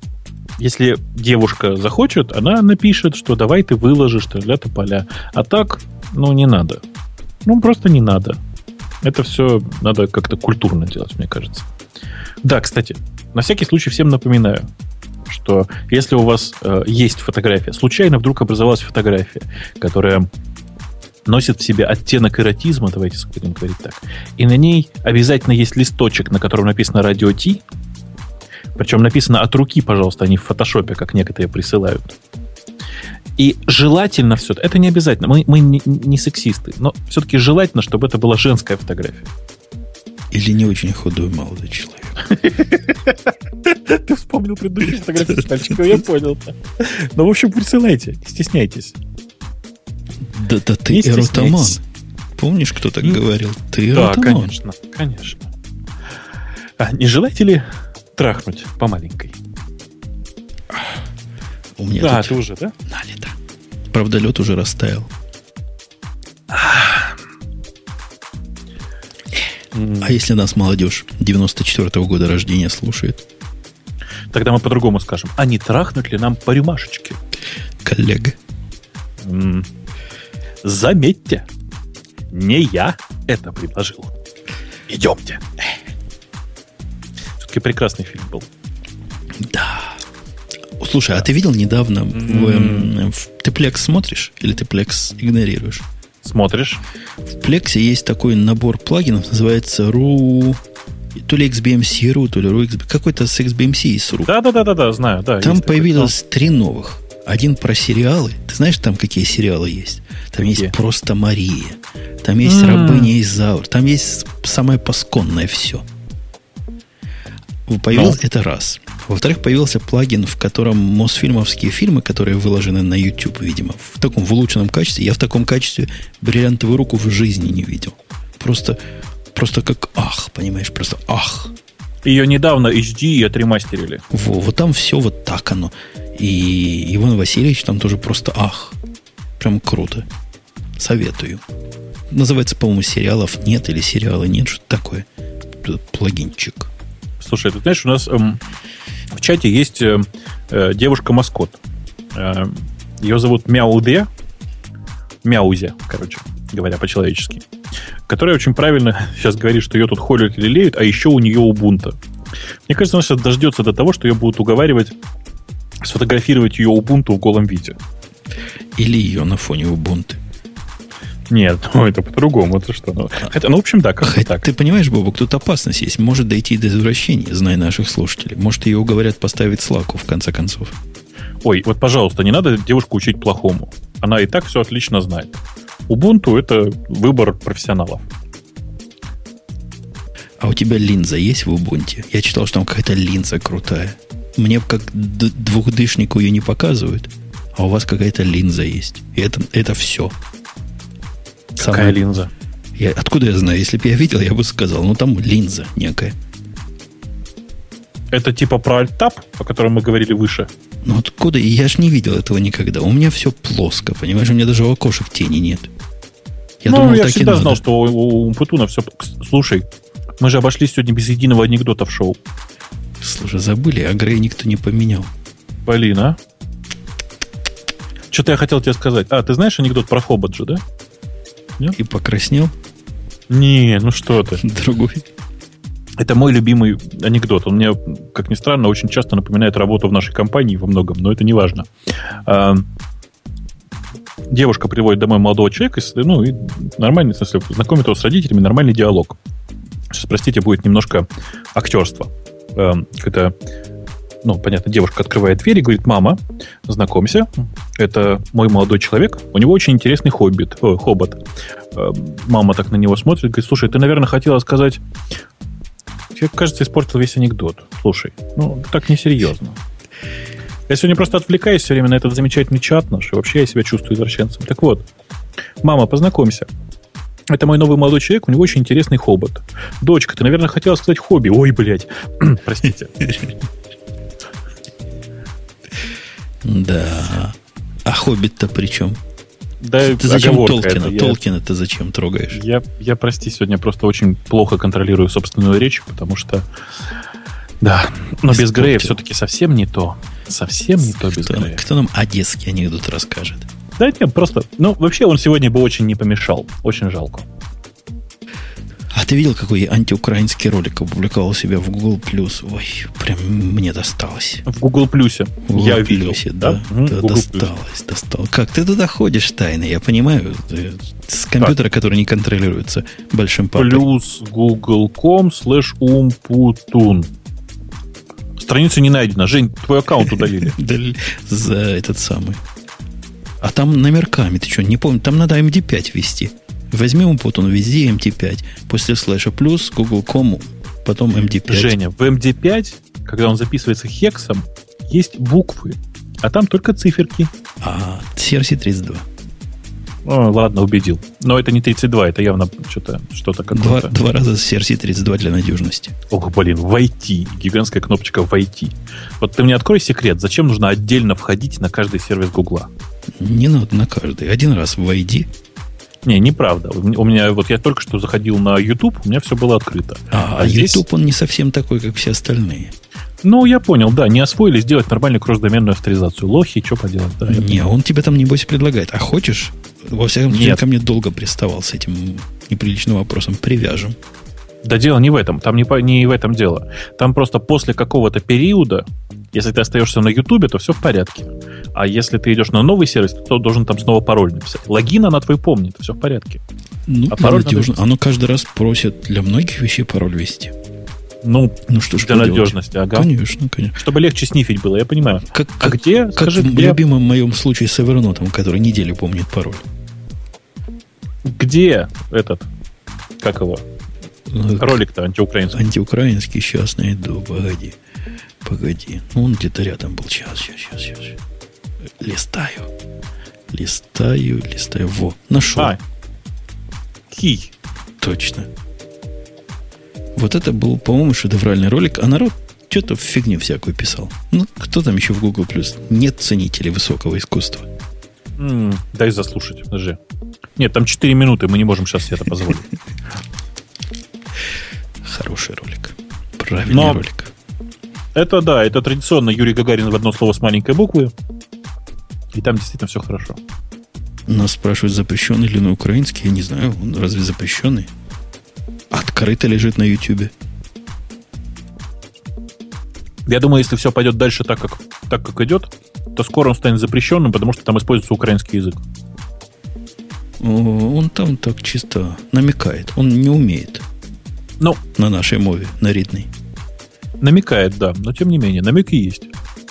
[SPEAKER 2] если девушка захочет, она напишет, что давай ты выложишь для тополя. А так, ну, не надо. Ну, просто не надо. Это все надо как-то культурно делать, мне кажется. Да, кстати, на всякий случай всем напоминаю, что если у вас э, есть фотография, случайно вдруг образовалась фотография, которая носит в себе оттенок эротизма, давайте будем говорить так, и на ней обязательно есть листочек, на котором написано «Радио Ти», причем написано от руки, пожалуйста, а не в фотошопе, как некоторые присылают. И желательно все это не обязательно, мы, мы не, не сексисты, но все-таки желательно, чтобы это была женская фотография.
[SPEAKER 1] Или не очень худой молодой человек.
[SPEAKER 2] Ты вспомнил предыдущую фотографию с я понял. Ну, в общем, присылайте, не стесняйтесь.
[SPEAKER 1] Да, да ты эротоман. Помнишь, кто так говорил? Ты эротоман.
[SPEAKER 2] Да, конечно, конечно. А не желаете ли трахнуть по маленькой.
[SPEAKER 1] У меня
[SPEAKER 2] да, ты уже, да?
[SPEAKER 1] Налито. Правда, лед уже растаял. А если нас молодежь 94-го года рождения слушает?
[SPEAKER 2] Тогда мы по-другому скажем. А не трахнуть ли нам по рюмашечке?
[SPEAKER 1] Коллега.
[SPEAKER 2] Заметьте, не я это предложил. Идемте все-таки прекрасный фильм был.
[SPEAKER 1] Да. Слушай, а ты видел недавно в, в ты Plex смотришь или ты Plex игнорируешь?
[SPEAKER 2] Смотришь.
[SPEAKER 1] В Plex есть такой набор плагинов, называется RU... То ли XBMC.ru, то ли RU Какой-то с XBMC из RU.
[SPEAKER 2] Да-да-да, знаю. Да,
[SPEAKER 1] там появилось такой, три новых. Один про сериалы. Ты знаешь, там какие сериалы есть? Там Где? есть просто Мария. Там есть mm. рабыня Изаур. Там есть самое пасконное все. Появился Но. это раз. Во-вторых, появился плагин, в котором Мосфильмовские фильмы, которые выложены на YouTube, видимо, в таком в улучшенном качестве. Я в таком качестве бриллиантовую руку в жизни не видел. Просто, просто как ах, понимаешь, просто ах.
[SPEAKER 2] Ее недавно HD отремастерили.
[SPEAKER 1] Во, вот там все вот так оно. И Иван Васильевич там тоже просто ах. Прям круто. Советую. Называется, по-моему, сериалов нет или сериала нет, что такое. Плагинчик.
[SPEAKER 2] Слушай, ты знаешь, у нас эм, в чате есть э, э, девушка-маскот. Э, ее зовут Мяуде. Мяузе, короче, говоря по-человечески. Которая очень правильно сейчас говорит, что ее тут холят и лелеют, а еще у нее убунта. Мне кажется, она сейчас дождется до того, что ее будут уговаривать сфотографировать ее убунту в голом виде.
[SPEAKER 1] Или ее на фоне убунты.
[SPEAKER 2] Нет, ну это по-другому. Это что? Ну, хотя, ну, в общем, да, как так.
[SPEAKER 1] Ты понимаешь, Бобок, тут опасность есть. Может дойти до извращения, зная наших слушателей. Может, ее уговорят поставить слаку, в конце концов.
[SPEAKER 2] Ой, вот, пожалуйста, не надо девушку учить плохому. Она и так все отлично знает. Ubuntu это выбор профессионалов.
[SPEAKER 1] А у тебя линза есть в Ubuntu? Я читал, что там какая-то линза крутая. Мне как двухдышнику ее не показывают. а у вас какая-то линза есть. И это, это все.
[SPEAKER 2] Какая Самая... линза?
[SPEAKER 1] Я, откуда я знаю? Если бы я видел, я бы сказал. Ну, там линза некая.
[SPEAKER 2] Это типа про альтап, о котором мы говорили выше?
[SPEAKER 1] Ну, откуда? Я же не видел этого никогда. У меня все плоско, понимаешь? У меня даже окошек тени нет.
[SPEAKER 2] Я ну, думал, я всегда знал, что у, у, у Путуна все... Слушай, мы же обошлись сегодня без единого анекдота в шоу.
[SPEAKER 1] Слушай, забыли, а Грей никто не поменял.
[SPEAKER 2] Блин, а? Что-то я хотел тебе сказать. А, ты знаешь анекдот про Хобот да?
[SPEAKER 1] Нет? И покраснел?
[SPEAKER 2] Не, ну что ты.
[SPEAKER 1] Другой.
[SPEAKER 2] Это мой любимый анекдот. Он мне, как ни странно, очень часто напоминает работу в нашей компании во многом, но это не важно. А, девушка приводит домой молодого человека, ну, и нормальный, в смысле, знакомит его с родителями, нормальный диалог. Сейчас, простите, будет немножко актерства. Это ну, понятно, девушка открывает дверь и говорит, мама, знакомься, это мой молодой человек, у него очень интересный хоббит, о, хобот. Э, мама так на него смотрит, говорит, слушай, ты, наверное, хотела сказать, я, кажется, испортил весь анекдот. Слушай, ну, так несерьезно. Я сегодня просто отвлекаюсь все время на этот замечательный чат наш, и вообще я себя чувствую извращенцем. Так вот, мама, познакомься. Это мой новый молодой человек, у него очень интересный хобот. Дочка, ты, наверное, хотела сказать хобби. Ой, блядь. Простите.
[SPEAKER 1] Да. А Хоббит-то при чем?
[SPEAKER 2] Да,
[SPEAKER 1] ты зачем Толкина? Это Толкина ты зачем трогаешь?
[SPEAKER 2] Я, я, прости, сегодня просто очень плохо контролирую собственную речь, потому что... Да, но без Грея все-таки совсем не то. Совсем не то без
[SPEAKER 1] кто,
[SPEAKER 2] Грея.
[SPEAKER 1] Кто нам одесский анекдот расскажет?
[SPEAKER 2] Да нет, просто... Ну, вообще он сегодня бы очень не помешал. Очень жалко.
[SPEAKER 1] А ты видел, какой антиукраинский ролик опубликовал у себя в Google Plus? Ой, прям мне досталось.
[SPEAKER 2] В Google Плюсе.
[SPEAKER 1] В Я видел. да? да, да досталось, досталось. Как ты туда ходишь тайно? Я понимаю, с компьютера, так. который не контролируется большим папой.
[SPEAKER 2] Плюс google.com slash umputun. Страница не найдена. Жень, твой аккаунт удалили.
[SPEAKER 1] За этот самый. А там номерками, ты что, не помню, там надо MD5 ввести. Возьмем вот он везде MD5. После слэша плюс Google.com, потом MD5.
[SPEAKER 2] Женя, в MD5, когда он записывается хексом, есть буквы, а там только циферки.
[SPEAKER 1] А, CRC32.
[SPEAKER 2] О, ладно, убедил. Но это не 32, это явно что-то что-то
[SPEAKER 1] какое-то. Два, два раза CRC32 для надежности.
[SPEAKER 2] Ох, блин, войти. Гигантская кнопочка войти. Вот ты мне открой секрет, зачем нужно отдельно входить на каждый сервис Гугла?
[SPEAKER 1] Не надо на каждый. Один раз войди,
[SPEAKER 2] не, неправда. У меня вот я только что заходил на YouTube, у меня все было открыто.
[SPEAKER 1] А, а здесь... YouTube он не совсем такой, как все остальные.
[SPEAKER 2] Ну, я понял, да, не освоили сделать нормальную кросс-доменную авторизацию. Лохи, что поделать? Да,
[SPEAKER 1] не, он тебе там, небось, предлагает. А хочешь? Во всяком случае, ко мне долго приставал с этим неприличным вопросом. Привяжем.
[SPEAKER 2] Да дело не в этом. Там не, не в этом дело. Там просто после какого-то периода, если ты остаешься на Ютубе, то все в порядке. А если ты идешь на новый сервис, то должен там снова пароль написать. Логин она твой помнит, все в порядке.
[SPEAKER 1] Ну, а пароль надежно. Оно каждый раз просит для многих вещей пароль ввести.
[SPEAKER 2] Ну, ну что ж для надежности, ага.
[SPEAKER 1] Конечно, конечно.
[SPEAKER 2] Чтобы легче снифить было, я понимаю.
[SPEAKER 1] Как, а как, где? Как Скажи, в где? любимом моем случае с Evernote, который неделю помнит пароль.
[SPEAKER 2] Где этот? Как его? Ну, Ролик-то антиукраинский.
[SPEAKER 1] Антиукраинский, сейчас найду, погоди. Погоди. Ну, он где-то рядом был. Сейчас, сейчас, сейчас, сейчас. Листаю. Листаю, листаю. Во, нашел. А,
[SPEAKER 2] Кий.
[SPEAKER 1] Точно. Вот это был, по-моему, шедевральный ролик, а народ что-то в фигню всякую писал. Ну, кто там еще в Google Plus? Нет ценителей высокого искусства.
[SPEAKER 2] М-м, дай заслушать, подожди. Нет, там 4 минуты, мы не можем сейчас себе это позволить.
[SPEAKER 1] Хороший ролик. Правильный Но ролик.
[SPEAKER 2] Это да, это традиционно Юрий Гагарин в одно слово с маленькой буквы. И там действительно все хорошо.
[SPEAKER 1] Нас спрашивают, запрещенный ли на украинский. Я не знаю, он разве запрещенный? Открыто лежит на Ютубе.
[SPEAKER 2] Я думаю, если все пойдет дальше так, как, так, как идет, то скоро он станет запрещенным, потому что там используется украинский язык.
[SPEAKER 1] Он там так чисто намекает. Он не умеет.
[SPEAKER 2] Ну,
[SPEAKER 1] на нашей мове, на ридной.
[SPEAKER 2] Намекает, да, но тем не менее, намеки есть.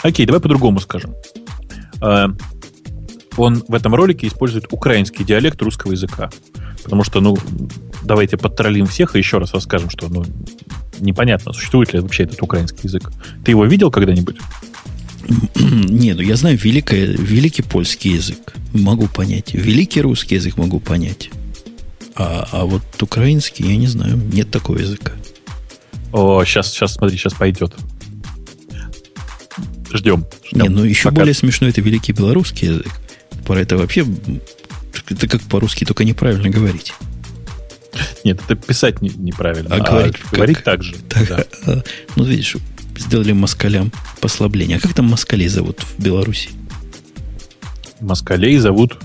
[SPEAKER 2] Окей, давай по-другому скажем. А, он в этом ролике использует украинский диалект русского языка. Потому что, ну, давайте подтроллим всех и еще раз расскажем, что, ну, непонятно, существует ли вообще этот украинский язык. Ты его видел когда-нибудь?
[SPEAKER 1] Не, ну я знаю великое, великий польский язык. Могу понять. Великий русский язык могу понять. А, а вот украинский, я не знаю, нет такого языка.
[SPEAKER 2] О, сейчас, сейчас, смотри, сейчас пойдет. Ждем. ждем.
[SPEAKER 1] Не, ну еще Пока... более смешно это великий белорусский язык. Про это вообще это как по-русски только неправильно говорить.
[SPEAKER 2] Нет, это писать не, неправильно.
[SPEAKER 1] А, а говорить,
[SPEAKER 2] говорить так же.
[SPEAKER 1] Так, да. а, ну, видишь, сделали москалям послабление. А как там москалей зовут в Беларуси?
[SPEAKER 2] Москалей зовут,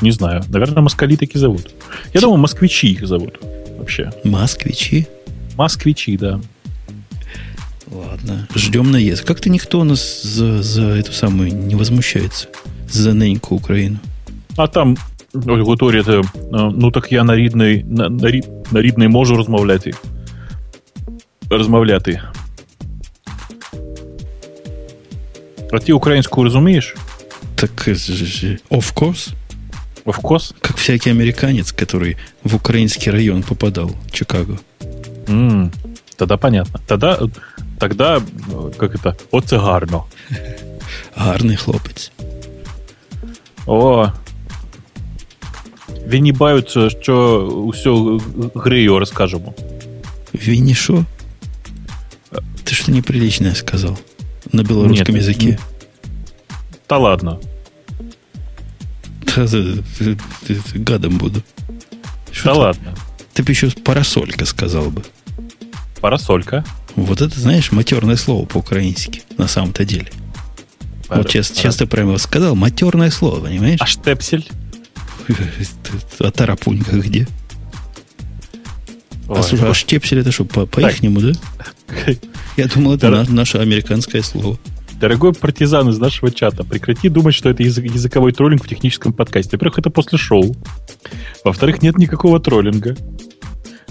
[SPEAKER 2] не знаю, наверное, москали таки зовут. Я думаю, москвичи их зовут вообще.
[SPEAKER 1] Москвичи?
[SPEAKER 2] Москвичи, да.
[SPEAKER 1] Ладно, ждем наезд. Как-то никто у нас за, за эту самую не возмущается. За неньку Украину.
[SPEAKER 2] А там говорять, ну так я на рідний, на, на, на рідний можу розмовляти. Розмовляти. А ти українську розумієш?
[SPEAKER 1] Так, of course.
[SPEAKER 2] Of course?
[SPEAKER 1] Как всякий американец, который в украинский район попадал, Чикаго.
[SPEAKER 2] Mm, тогда понятно. Тогда, тогда, как это, оце гарно.
[SPEAKER 1] Гарний хлопець.
[SPEAKER 2] О, Він баються, що усю грию розкажемо.
[SPEAKER 1] Винни шо? Ты что неприличное сказал на белорусском Нет, языке?
[SPEAKER 2] Да ладно.
[SPEAKER 1] Да, да, да, да, гадом буду.
[SPEAKER 2] Что да ты? ладно.
[SPEAKER 1] Ты бы еще парасолька сказал бы.
[SPEAKER 2] Парасолька?
[SPEAKER 1] Вот это, знаешь, матерное слово по-украински, на самом-то деле. Пар... Вот сейчас, сейчас ты прямо сказал, матерное слово, понимаешь?
[SPEAKER 2] А штепсель?
[SPEAKER 1] А тарапунька где? Ой, а слушай, а штепсель это что, по, по ихнему, да? Я думал, это Дор... наше американское слово.
[SPEAKER 2] Дорогой партизан из нашего чата, прекрати думать, что это язык, языковой троллинг в техническом подкасте. Во-первых, это после шоу. Во-вторых, нет никакого троллинга.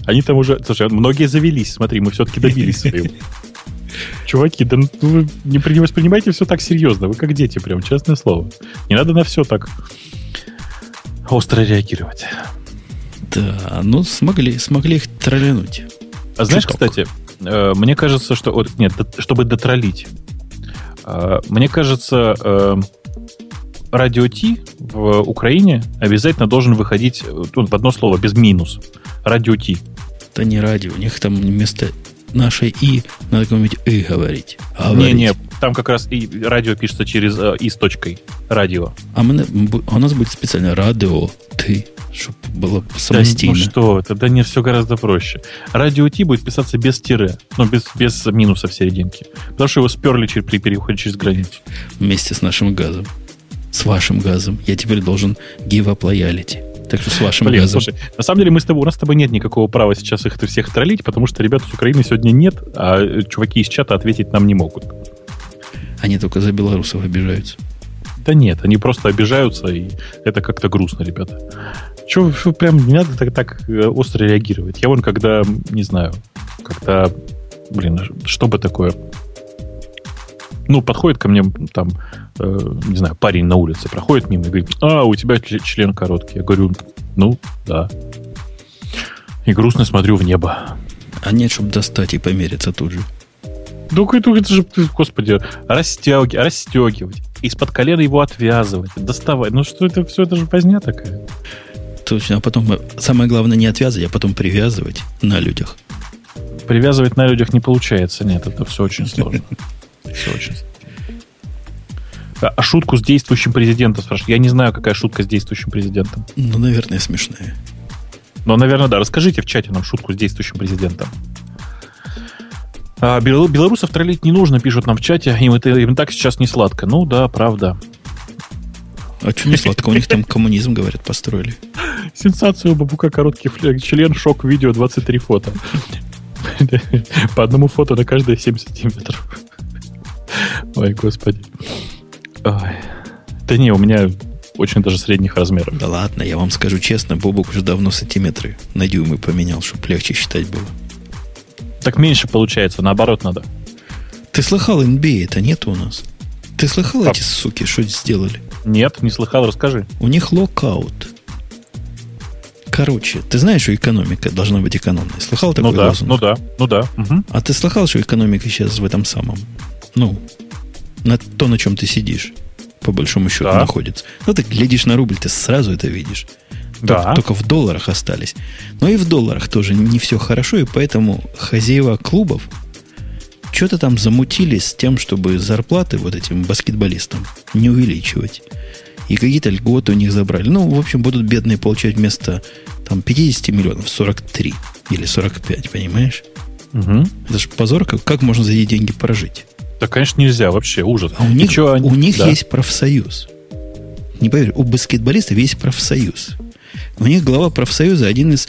[SPEAKER 2] Они там уже... Слушай, многие завелись. Смотри, мы все-таки добились своего. Чуваки, да ну, вы не воспринимайте все так серьезно. Вы как дети, прям, честное слово. Не надо на все так остро реагировать.
[SPEAKER 1] Да, ну смогли, смогли их троллянуть.
[SPEAKER 2] А знаешь, Чуток. кстати, э, мне кажется, что... Вот, нет, чтобы дотроллить. Э, мне кажется, э, радио Ти в Украине обязательно должен выходить тут в одно слово, без минус. Радио Ти.
[SPEAKER 1] Да не радио, у них там вместо нашей И надо какое-нибудь И говорить.
[SPEAKER 2] Не-не, там как раз и радио пишется через э, И с точкой. Радио.
[SPEAKER 1] А, мы, у нас будет специально радио Ты, чтобы было самостийно.
[SPEAKER 2] Да, ну что, тогда не все гораздо проще. Радио Ти будет писаться без тире, но без, без минуса в серединке. Потому что его сперли при переходе через границу.
[SPEAKER 1] Вместе с нашим газом. С вашим газом. Я теперь должен give up loyalty. Так что с вашим Блин, газом. слушай,
[SPEAKER 2] на самом деле мы с тобой, у нас с тобой нет никакого права сейчас их всех троллить, потому что ребят с Украины сегодня нет, а чуваки из чата ответить нам не могут.
[SPEAKER 1] Они только за белорусов обижаются.
[SPEAKER 2] Да нет, они просто обижаются, и это как-то грустно, ребята. Чего прям не надо так, так э, остро реагировать? Я вон когда, не знаю, когда, блин, что бы такое, ну, подходит ко мне там, э, не знаю, парень на улице проходит мимо и говорит, а, у тебя член короткий. Я говорю, ну, да. И грустно смотрю в небо.
[SPEAKER 1] А нет, чтобы достать и помериться тут же.
[SPEAKER 2] Ну, это, это же, господи, расстегивать, расстегивать, из-под колена его отвязывать, доставать. Ну, что это, все это же возня такая.
[SPEAKER 1] Точно, а потом, самое главное, не отвязывать, а потом привязывать на людях.
[SPEAKER 2] Привязывать на людях не получается, нет, это все очень сложно. Все очень а шутку с действующим президентом спрашивают. Я не знаю, какая шутка с действующим президентом.
[SPEAKER 1] Ну, наверное, смешная.
[SPEAKER 2] Ну, наверное, да. Расскажите в чате нам шутку с действующим президентом. А белорусов троллить не нужно, пишут нам в чате. Им это им так сейчас не сладко. Ну да, правда.
[SPEAKER 1] А что не сладко? У них там коммунизм, говорят, построили.
[SPEAKER 2] Сенсацию бабука короткий член, шок, видео, 23 фото. По одному фото на каждые 7 сантиметров. Ой, господи. Ой. Да не, у меня очень даже средних размеров.
[SPEAKER 1] Да ладно, я вам скажу честно, Бобок уже давно сантиметры на дюймы поменял, чтобы легче считать было.
[SPEAKER 2] Так меньше получается, наоборот надо.
[SPEAKER 1] Ты слыхал, NBA это нет у нас? Ты слыхал а... эти суки, что сделали?
[SPEAKER 2] Нет, не слыхал, расскажи.
[SPEAKER 1] У них локаут. Короче, ты знаешь, что экономика должна быть экономной? Слыхал такой
[SPEAKER 2] ну да,
[SPEAKER 1] лозунг?
[SPEAKER 2] Ну да, ну да. Угу.
[SPEAKER 1] А ты слыхал, что экономика сейчас в этом самом? Ну, на то, на чем ты сидишь, по большому счету,
[SPEAKER 2] Да.
[SPEAKER 1] находится. Ну, ты глядишь на рубль, ты сразу это видишь.
[SPEAKER 2] Да.
[SPEAKER 1] Только, только в долларах остались. Но и в долларах тоже не все хорошо, и поэтому хозяева клубов что-то там замутили с тем, чтобы зарплаты вот этим баскетболистам не увеличивать. И какие-то льготы у них забрали. Ну, в общем, будут бедные получать вместо там, 50 миллионов 43 или 45, понимаешь?
[SPEAKER 2] Мгм.
[SPEAKER 1] Это же позор, как, как можно за эти деньги прожить.
[SPEAKER 2] Да, конечно, нельзя вообще, ужас.
[SPEAKER 1] А у них,
[SPEAKER 2] чё они-
[SPEAKER 1] у них
[SPEAKER 2] да.
[SPEAKER 1] есть профсоюз. Не поверь, у баскетболистов есть профсоюз. У них глава профсоюза один из...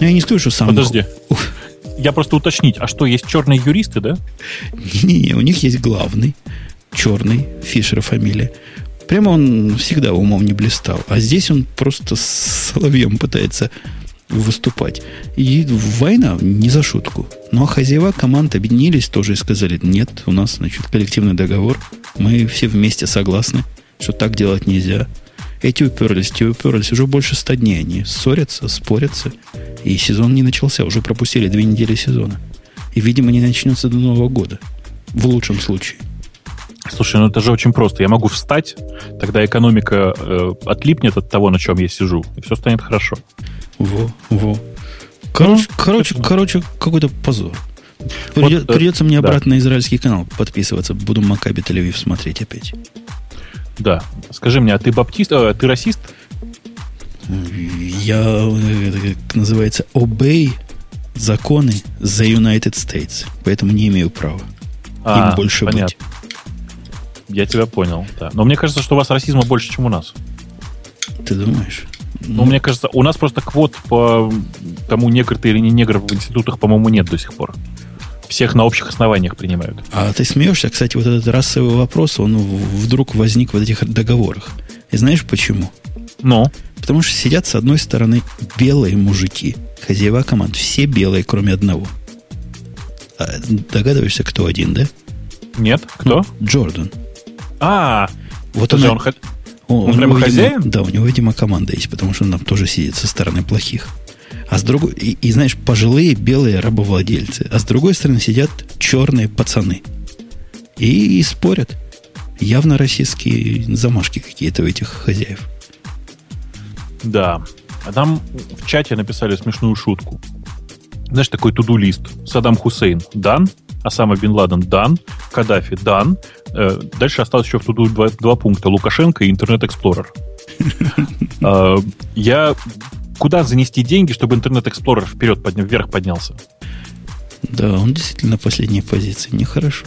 [SPEAKER 1] Ну, я не скажу, что сам...
[SPEAKER 2] Подожди. Я просто уточнить, а что, есть черные юристы, да?
[SPEAKER 1] Не-не-не, у них есть главный, черный, Фишер фамилия. Прямо он всегда умом не блистал. А здесь он просто с соловьем пытается выступать. И война не за шутку. Ну, а хозяева команд объединились тоже и сказали, нет, у нас, значит, коллективный договор. Мы все вместе согласны, что так делать нельзя. Эти уперлись, те уперлись. Уже больше ста дней они ссорятся, спорятся. И сезон не начался. Уже пропустили две недели сезона. И, видимо, не начнется до Нового года. В лучшем случае.
[SPEAKER 2] Слушай, ну это же очень просто. Я могу встать, тогда экономика э, отлипнет от того, на чем я сижу, и все станет хорошо.
[SPEAKER 1] Во, во. Короче,
[SPEAKER 2] Ну,
[SPEAKER 1] короче,
[SPEAKER 2] точно.
[SPEAKER 1] короче, какой-то позор.
[SPEAKER 2] Вот,
[SPEAKER 1] Придет-
[SPEAKER 2] э,
[SPEAKER 1] придется мне
[SPEAKER 2] да.
[SPEAKER 1] обратно на израильский канал подписываться. Буду Макаби Тель-Авив смотреть опять.
[SPEAKER 2] Да. Скажи мне, а ты баптист, э, ты расист?
[SPEAKER 1] Я, э, это как называется, obey законы за United States. Поэтому не имею права им больше
[SPEAKER 2] А, понятно. Я тебя понял, да. Но мне кажется, что у вас расизма больше, чем у нас.
[SPEAKER 1] быть. Ты думаешь?
[SPEAKER 2] Ну, мне кажется, у нас просто квот по тому, негр ты или не негр в институтах, по-моему, нет до сих пор. Всех на общих основаниях принимают.
[SPEAKER 1] А ты смеешься? Кстати, вот этот расовый вопрос, он вдруг возник в этих договорах. И знаешь почему?
[SPEAKER 2] Ну,
[SPEAKER 1] Потому что сидят с одной стороны белые мужики, хозяева команд, все белые, кроме одного. А догадываешься, кто один, да?
[SPEAKER 2] нет, кто?
[SPEAKER 1] Джордан.
[SPEAKER 2] А,
[SPEAKER 1] Вот он,
[SPEAKER 2] он хо-
[SPEAKER 1] он-
[SPEAKER 2] он прямо
[SPEAKER 1] него, видимо,
[SPEAKER 2] хозяин?
[SPEAKER 1] Да, у него, видимо, команда есть, потому что он там тоже сидит со стороны плохих. А с другой, и, и, знаешь, пожилые белые рабовладельцы. А с другой стороны сидят черные пацаны. И, и спорят. Явно российские замашки какие-то у этих хозяев.
[SPEAKER 2] Да. А там в чате написали смешную шутку. Знаешь, такой туду-лист. Саддам Хусейн – дан. Осама Бен Ладен – дан. Каддафи – дан. Э, Дальше осталось еще в туду два, два пункта. Лукашенко и Интернет-Эксплорер. А, Я... Куда занести деньги, чтобы Интернет-Эксплорер вперед, подня- вверх поднялся?
[SPEAKER 1] Да, он действительно на последней позиции. Нехорошо.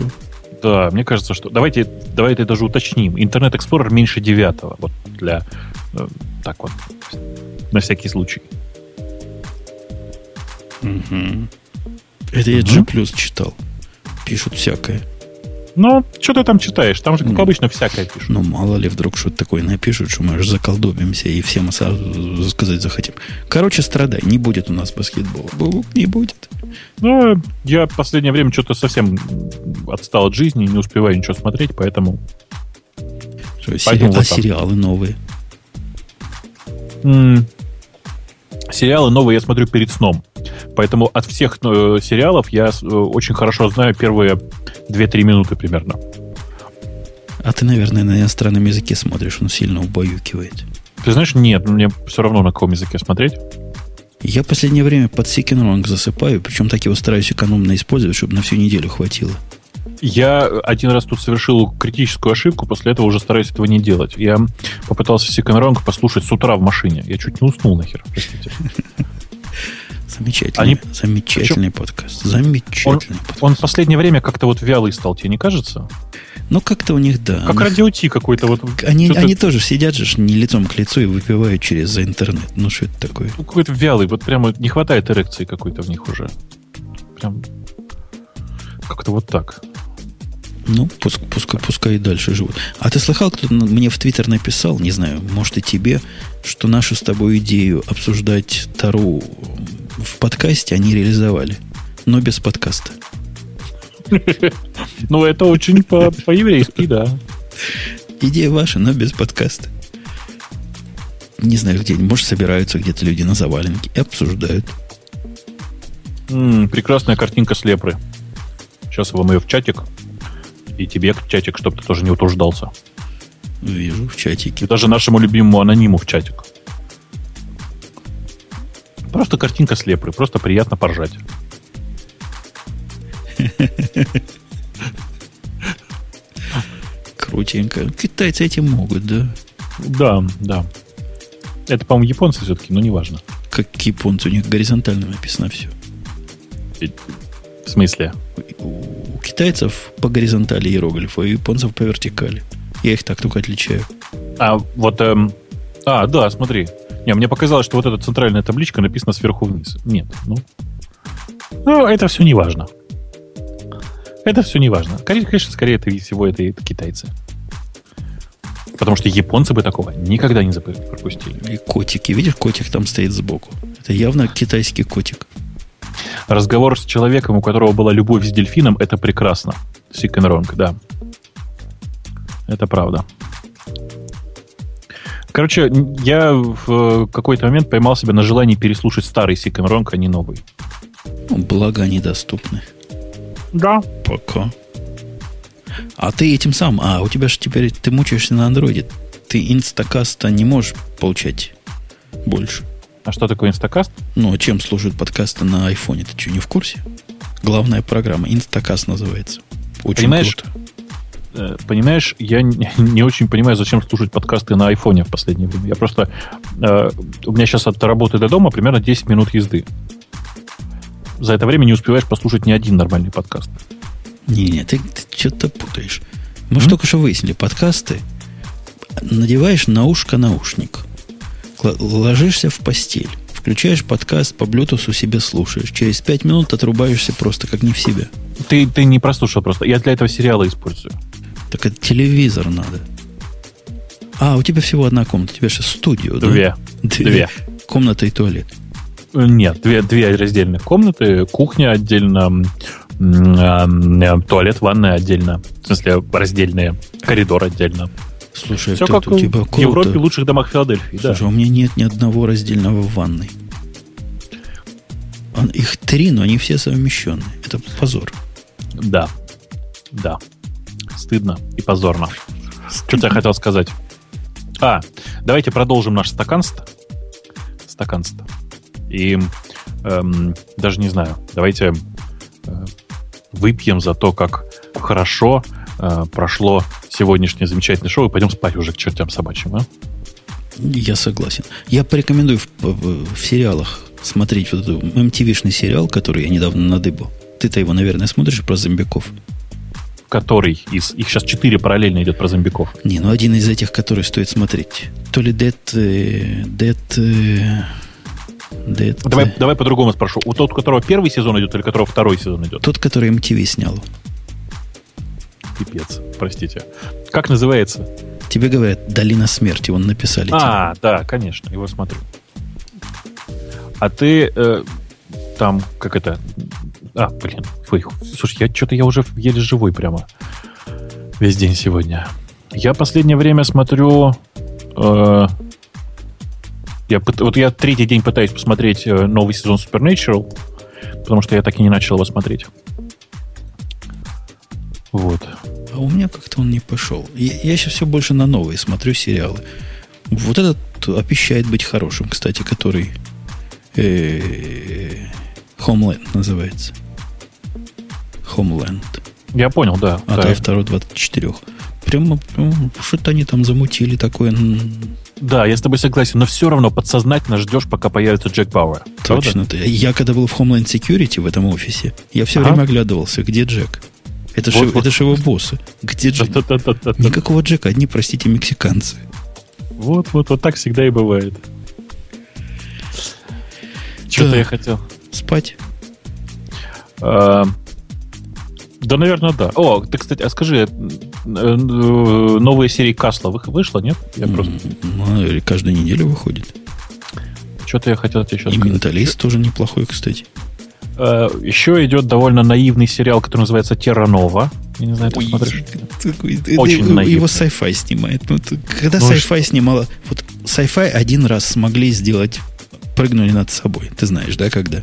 [SPEAKER 2] Да, мне кажется, что... Давайте, давайте даже уточним. Интернет-Эксплорер меньше девятого. Вот для... э, Так вот. На всякий случай.
[SPEAKER 1] Мгм. Это я. G читал. Пишут всякое.
[SPEAKER 2] Ну, что ты там читаешь? Там же, как
[SPEAKER 1] Ну.
[SPEAKER 2] обычно, всякое пишут.
[SPEAKER 1] Ну, мало ли, вдруг что-то такое напишут, что мы аж заколдобимся и всем сразу сказать захотим. Короче, страдай, не будет у нас баскетбола. Не будет.
[SPEAKER 2] Ну, я в последнее время что-то совсем отстал от жизни, не успеваю ничего смотреть, поэтому...
[SPEAKER 1] Что, сери-
[SPEAKER 2] вот
[SPEAKER 1] а сериалы новые?
[SPEAKER 2] м, Сериалы новые я смотрю перед сном. Поэтому от всех э, сериалов я э, очень хорошо знаю первые 2-3 минуты примерно.
[SPEAKER 1] А ты, наверное, на иностранном языке смотришь, он сильно убаюкивает.
[SPEAKER 2] Ты знаешь, нет, мне все равно на каком языке смотреть.
[SPEAKER 1] Я в последнее время под Wrong засыпаю, причем так его стараюсь экономно использовать, чтобы на всю неделю хватило.
[SPEAKER 2] Я один раз тут совершил критическую ошибку, после этого уже стараюсь этого не делать. Я попытался Wrong послушать с утра в машине. Я чуть не уснул нахер, простите.
[SPEAKER 1] Замечательный,
[SPEAKER 2] Они-
[SPEAKER 1] замечательный подкаст. Замечательный подкаст.
[SPEAKER 2] Он в последнее время как-то вот вялый стал, тебе не кажется?
[SPEAKER 1] Ну, как-то у них, да.
[SPEAKER 2] Как
[SPEAKER 1] у них-
[SPEAKER 2] радио Ти какой-то вот.
[SPEAKER 1] Они,
[SPEAKER 2] что-то-
[SPEAKER 1] они тоже сидят же не лицом к лицу и выпивают через за интернет. Ну, что это такое?
[SPEAKER 2] ну, какой-то вялый, вот прямо не хватает эрекции какой-то в них уже. Прям как-то вот так.
[SPEAKER 1] Ну, пуск- пускай, пускай и дальше живут. А ты слыхал, кто мне в Твиттер написал, не знаю, может и тебе, что нашу с тобой идею обсуждать Тару в подкасте они реализовали, но без подкаста.
[SPEAKER 2] Ну, это очень по- по-еврейски, да.
[SPEAKER 1] Идея ваша, но без подкаста. Не знаю, где, может, собираются где-то люди на заваленке и обсуждают.
[SPEAKER 2] Прекрасная картинка с лепры. Сейчас вам ее в чатик. И тебе, чатик, чтобы ты тоже не утруждался.
[SPEAKER 1] Вижу в чатике.
[SPEAKER 2] И даже нашему любимому анониму в чатик. Просто картинка с лепрой, просто приятно поржать.
[SPEAKER 1] Крутенько. Китайцы этим могут, да?
[SPEAKER 2] Да, да. Это, по-моему, японцы все-таки, но неважно.
[SPEAKER 1] Как японцы, у них горизонтально написано все.
[SPEAKER 2] В смысле?
[SPEAKER 1] У китайцев по горизонтали иероглифы, а у японцев по вертикали. Я их так только отличаю.
[SPEAKER 2] А вот... Эм, а, да, смотри. Не, мне показалось, что вот эта центральная табличка написана сверху вниз. Нет, ну... Ну, это все не важно. Это все не важно. Конечно, скорее это всего это, это китайцы. Потому что японцы бы такого никогда не пропустили.
[SPEAKER 1] И котики. Видишь, котик там стоит сбоку. Это явно китайский котик.
[SPEAKER 2] Разговор с человеком, у которого была любовь с дельфином, это прекрасно. Wrong, да. Это правда. Короче, я в какой-то момент поймал себя на желании переслушать старый Sick and wrong, а не новый.
[SPEAKER 1] Ну, благо они доступны.
[SPEAKER 2] Да.
[SPEAKER 1] Пока. А ты этим сам, а у тебя же теперь ты мучаешься на андроиде. Ты инстакаста не можешь получать больше.
[SPEAKER 2] А что такое инстакаст?
[SPEAKER 1] Ну, а чем служат подкасты на айфоне? Ты что, не в курсе? Главная программа. Инстакаст называется.
[SPEAKER 2] Очень Понимаешь, круто. Э, понимаешь, я не очень понимаю, зачем слушать подкасты на айфоне в последнее время. Я просто... Э, у меня сейчас от работы до дома примерно 10 минут езды. За это время не успеваешь послушать ни один нормальный подкаст.
[SPEAKER 1] Не-не, ты, ты что-то путаешь. Мы же только что выяснили, подкасты надеваешь на ушко наушник, ложишься в постель, включаешь подкаст, по Bluetooth себе слушаешь. Через пять минут отрубаешься просто как не в себя.
[SPEAKER 2] Ты, ты не прослушал просто. Я для этого сериала использую.
[SPEAKER 1] Так телевизор надо. А, у тебя всего одна комната. У тебя же студию,
[SPEAKER 2] Две.
[SPEAKER 1] да? Две. Две. Комната и туалет.
[SPEAKER 2] Нет, две, две раздельных комнаты. Кухня отдельно, э, туалет, ванная отдельно. В смысле, раздельные. Коридор отдельно.
[SPEAKER 1] Слушай,
[SPEAKER 2] Все как у тебя в Европе, лучших домах Филадельфии.
[SPEAKER 1] Слушай, да. у меня нет ни одного раздельного в ванной. Их три, но они все совмещенные. Это позор.
[SPEAKER 2] Да. Да. Стыдно и позорно. Что-то я хотел сказать. А, давайте продолжим наш стаканство. Стаканство. И эм, даже не знаю, давайте э, выпьем за то, как хорошо э, прошло сегодняшнее замечательное шоу, и пойдем спать уже к чертям собачьим, а?
[SPEAKER 1] Я согласен. Я порекомендую в, в, в сериалах смотреть вот этот MTV-шный сериал, который я недавно надыбал. Ты-то его, наверное, смотришь про зомбиков.
[SPEAKER 2] Который из... Их сейчас четыре параллельно идет про зомбиков.
[SPEAKER 1] Не, ну один из этих, который стоит смотреть. То ли Dead... Э, Dead... Э,
[SPEAKER 2] Dead... Давай, давай по-другому спрошу. У тот, у которого первый сезон идет, или у которого второй сезон идет?
[SPEAKER 1] Тот, который MTV снял.
[SPEAKER 2] Пипец, простите. Как называется?
[SPEAKER 1] Тебе говорят, Долина смерти, он написали.
[SPEAKER 2] А, тебе. да, конечно, его смотрю. А ты э, там, как это... А, блин, фу, слушай, я что-то я уже еле живой прямо весь день сегодня. Я последнее время смотрю... Э, я, вот я третий день пытаюсь посмотреть э, новый сезон Supernatural, потому что я так и не начал его смотреть. Вот.
[SPEAKER 1] А у меня как-то он не пошел. Я, я сейчас все больше на новые смотрю сериалы. Вот этот обещает быть хорошим, кстати, который э, Homeland называется. Homeland.
[SPEAKER 2] Я понял, да.
[SPEAKER 1] От
[SPEAKER 2] да.
[SPEAKER 1] автора 24. Прямо, прямо что-то они там замутили такое.
[SPEAKER 2] Да, я с тобой согласен, но все равно подсознательно ждешь, пока появится Джек Бауэр.
[SPEAKER 1] Точно. Правда? Я когда был в Homeland Security в этом офисе, я все ага. время оглядывался, где Джек. Это, вот, же, вот. это его боссы. Где Джек? Никакого Джека, одни, простите, мексиканцы.
[SPEAKER 2] Вот, вот, вот так всегда и бывает. Что-то да. я хотел.
[SPEAKER 1] Спать.
[SPEAKER 2] А, да, наверное, да. О, ты, кстати, а скажи, э, э, новая серия Касла вышла, нет?
[SPEAKER 1] Я просто... Ну, каждую неделю выходит.
[SPEAKER 2] Что-то я хотел тебе еще
[SPEAKER 1] И сказать. «Менталист» тоже неплохой, кстати.
[SPEAKER 2] Э, еще идет довольно наивный сериал, который называется Терранова. Я не знаю, ты Ой, смотришь.
[SPEAKER 1] Очень наивный. Его sci-fi снимает. Ну, когда ну, sci-fi снимала... Вот sci-fi один раз смогли сделать... Прыгнули над собой. Ты знаешь, да, когда?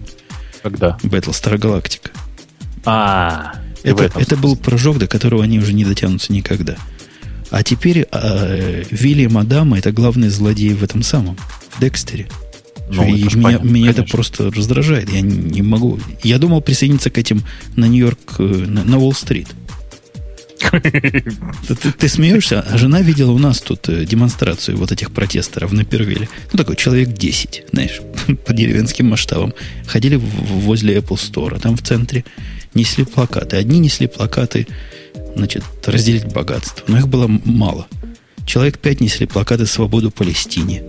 [SPEAKER 2] Когда?
[SPEAKER 1] Battlestar Galactica.
[SPEAKER 2] А,
[SPEAKER 1] Это, это был прыжок, до которого они уже не дотянутся никогда. А теперь э, Вильям Адама это главный злодей в этом самом, в Декстере. Ну, и это меня, понятно, меня это просто раздражает. Я не, не могу. Я думал присоединиться к этим на Нью-Йорк, э, на, на Уолл-стрит. Ты, ты, смеешься? А жена видела у нас тут э, демонстрацию вот этих протесторов на Первиле. Ну, такой человек 10, знаешь, по деревенским масштабам. Ходили возле Apple Store, там в центре несли плакаты. Одни несли плакаты, значит, разделить богатство. Но их было мало. Человек пять несли плакаты «Свободу Палестине».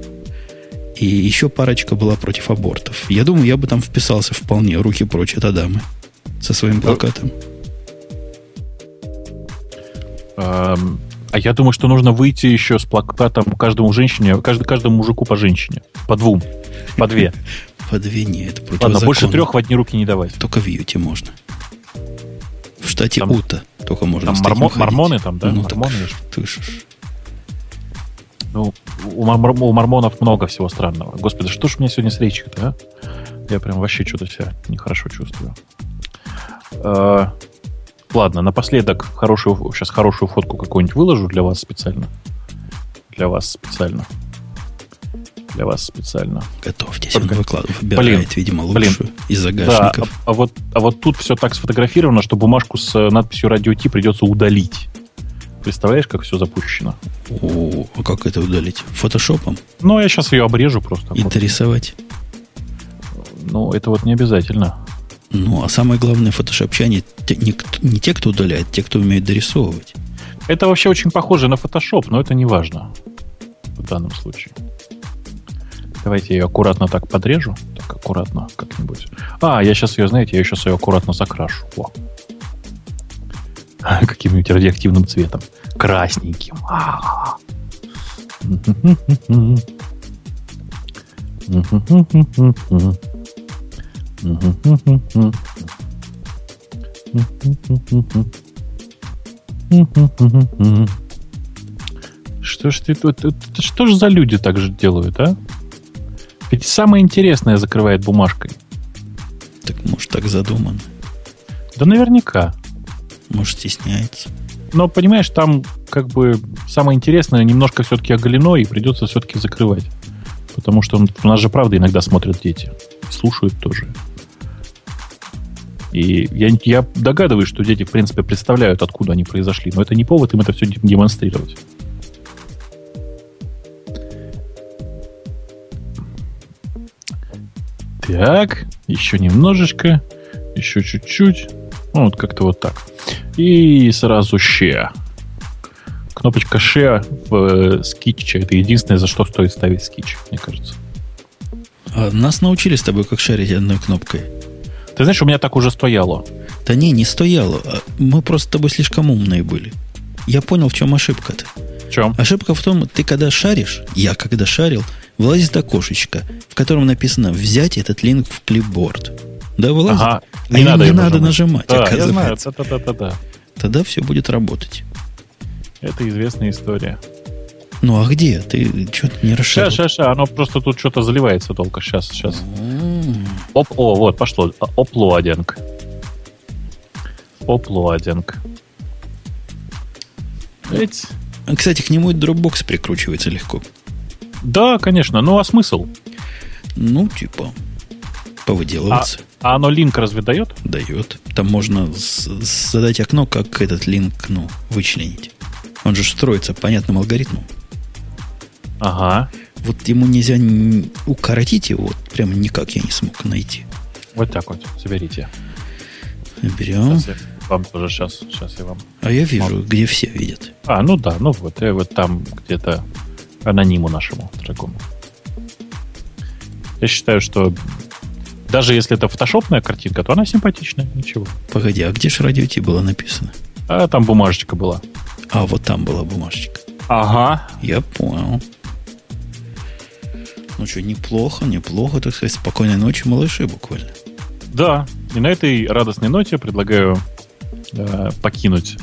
[SPEAKER 1] И еще парочка была против абортов. Я думаю, я бы там вписался вполне. Руки прочь от Адамы. Со своим плакатом.
[SPEAKER 2] А я думаю, что нужно выйти еще с плакатом каждому женщине, каждому, каждому мужику по женщине. По двум. По две.
[SPEAKER 1] По две нет.
[SPEAKER 2] Ладно, больше трех в одни руки не давать.
[SPEAKER 1] Только в Юте можно. В штате там, Ута только можно
[SPEAKER 2] там мармо, мормоны там, да? Ну, мормоны.
[SPEAKER 1] Так, ты
[SPEAKER 2] ну, у, мор, у мормонов много всего странного. Господи, что ж у меня сегодня с речью-то, а? Я прям вообще что-то себя нехорошо чувствую. Э, ладно, напоследок хорошую, сейчас хорошую фотку какую-нибудь выложу для вас специально. Для вас специально. Для вас специально.
[SPEAKER 1] Готовьтесь, он выкладывает, выбирает, блин, видимо, лучшую блин. из загашников.
[SPEAKER 2] Да, а, а, вот, а вот тут все так сфотографировано, что бумажку с надписью «Радио Ти» придется удалить. Представляешь, как все запущено?
[SPEAKER 1] О, а как это удалить? Фотошопом?
[SPEAKER 2] Ну, я сейчас ее обрежу просто.
[SPEAKER 1] И дорисовать?
[SPEAKER 2] Ну, это вот не обязательно.
[SPEAKER 1] Ну, а самое главное фотошопчане не, не те, кто удаляет, те, кто умеет дорисовывать.
[SPEAKER 2] Это вообще очень похоже на фотошоп, но это не важно в данном случае. Давайте я ее аккуратно так подрежу. Так, аккуратно как-нибудь. А, я сейчас ее, знаете, я сейчас ее аккуратно закрашу. Во. Каким-нибудь радиоактивным цветом. Красненьким. Что ж ты тут... Что ж за люди так же делают, а? Ведь самое интересное закрывает бумажкой.
[SPEAKER 1] Так может так задумано?
[SPEAKER 2] Да наверняка.
[SPEAKER 1] Может стесняется.
[SPEAKER 2] Но, понимаешь, там как бы самое интересное немножко все-таки оголено, и придется все-таки закрывать. Потому что у нас же, правда, иногда смотрят дети. Слушают тоже. И я, я догадываюсь, что дети, в принципе, представляют, откуда они произошли. Но это не повод им это все демонстрировать. Так, еще немножечко, еще чуть-чуть. Ну, вот как-то вот так. И сразу share. Кнопочка share в э, Sketch это единственное, за что стоит ставить Sketch, мне кажется.
[SPEAKER 1] А нас научили с тобой, как шарить одной кнопкой.
[SPEAKER 2] Ты знаешь, у меня так уже стояло.
[SPEAKER 1] Да не, не стояло. А мы просто с тобой слишком умные были. Я понял, в чем ошибка-то.
[SPEAKER 2] В чем?
[SPEAKER 1] Ошибка в том, ты когда шаришь, я когда шарил, вылазит окошечко, в котором написано «взять этот линк в клипборд». Да, вылазит? Ага. Не а надо, не надо нажимать.
[SPEAKER 2] Да, я знаю. Да-да-да-да.
[SPEAKER 1] Тогда все будет работать.
[SPEAKER 2] Это известная история.
[SPEAKER 1] Ну а где? Ты что-то не расширил?
[SPEAKER 2] Сейчас, сейчас, сейчас. Оно просто тут что-то заливается только. Сейчас, сейчас. Оп, о, вот, пошло. Оплодинг. Оплодинг.
[SPEAKER 1] Ведь... Кстати, к нему и Dropbox прикручивается легко.
[SPEAKER 2] Да, конечно. Ну, а смысл?
[SPEAKER 1] Ну, типа, повыделываться.
[SPEAKER 2] А, а оно линк разве дает?
[SPEAKER 1] Дает. Там можно задать окно, как этот линк, ну, вычленить. Он же строится понятным алгоритмом.
[SPEAKER 2] Ага.
[SPEAKER 1] Вот ему нельзя укоротить его, прям никак я не смог найти.
[SPEAKER 2] Вот так вот, заберите.
[SPEAKER 1] Берем.
[SPEAKER 2] Сейчас я вам тоже сейчас, сейчас я вам.
[SPEAKER 1] А я вижу, вот. где все видят.
[SPEAKER 2] А, ну да, ну вот, я вот там где-то анониму нашему дорогому. Я считаю, что даже если это фотошопная картинка, то она симпатичная, ничего.
[SPEAKER 1] Погоди, а где же радио Ти было написано?
[SPEAKER 2] А там бумажечка была.
[SPEAKER 1] А, вот там была бумажечка.
[SPEAKER 2] Ага.
[SPEAKER 1] Я понял. Ну что, неплохо, неплохо, так сказать, спокойной ночи, малыши, буквально.
[SPEAKER 2] Да, и на этой радостной ноте предлагаю э, покинуть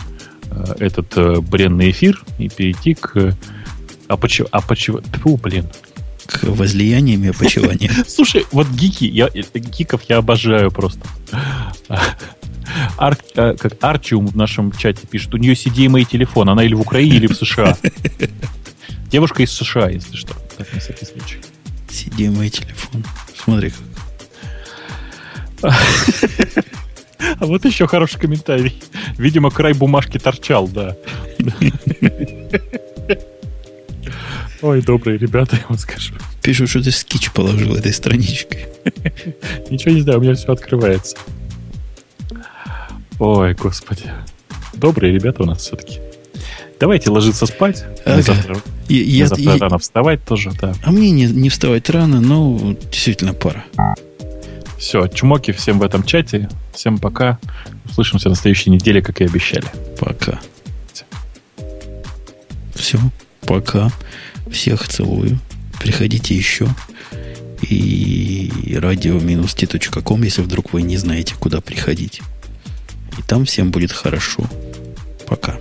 [SPEAKER 2] э, этот э, бренный эфир и перейти к а почему? А почему? Фу, блин.
[SPEAKER 1] К возлиянию и опочиванию.
[SPEAKER 2] Слушай, вот гики, я, гиков я обожаю просто. Ар, а, как Арчиум в нашем чате пишет, у нее CDMA телефон, она или в Украине, или в США. Девушка из США, если что. Так, на всякий случай.
[SPEAKER 1] CDMA телефон. Смотри
[SPEAKER 2] как. А вот еще хороший комментарий. Видимо, край бумажки торчал, да. Ой, добрые ребята, я вам скажу.
[SPEAKER 1] Пишут, что ты скич положил этой страничкой.
[SPEAKER 2] Ничего не знаю, у меня все открывается. Ой, господи. Добрые ребята у нас все-таки. Давайте ложиться спать. Ага. Завтра, я, я, завтра я, рано вставать тоже, да.
[SPEAKER 1] А мне не, не вставать рано, но действительно пора.
[SPEAKER 2] Все, чмоки всем в этом чате. Всем пока. Услышимся на следующей неделе, как и обещали.
[SPEAKER 1] Пока. Все, пока. Всех целую. Приходите еще. И радио-t.com, если вдруг вы не знаете, куда приходить. И там всем будет хорошо. Пока.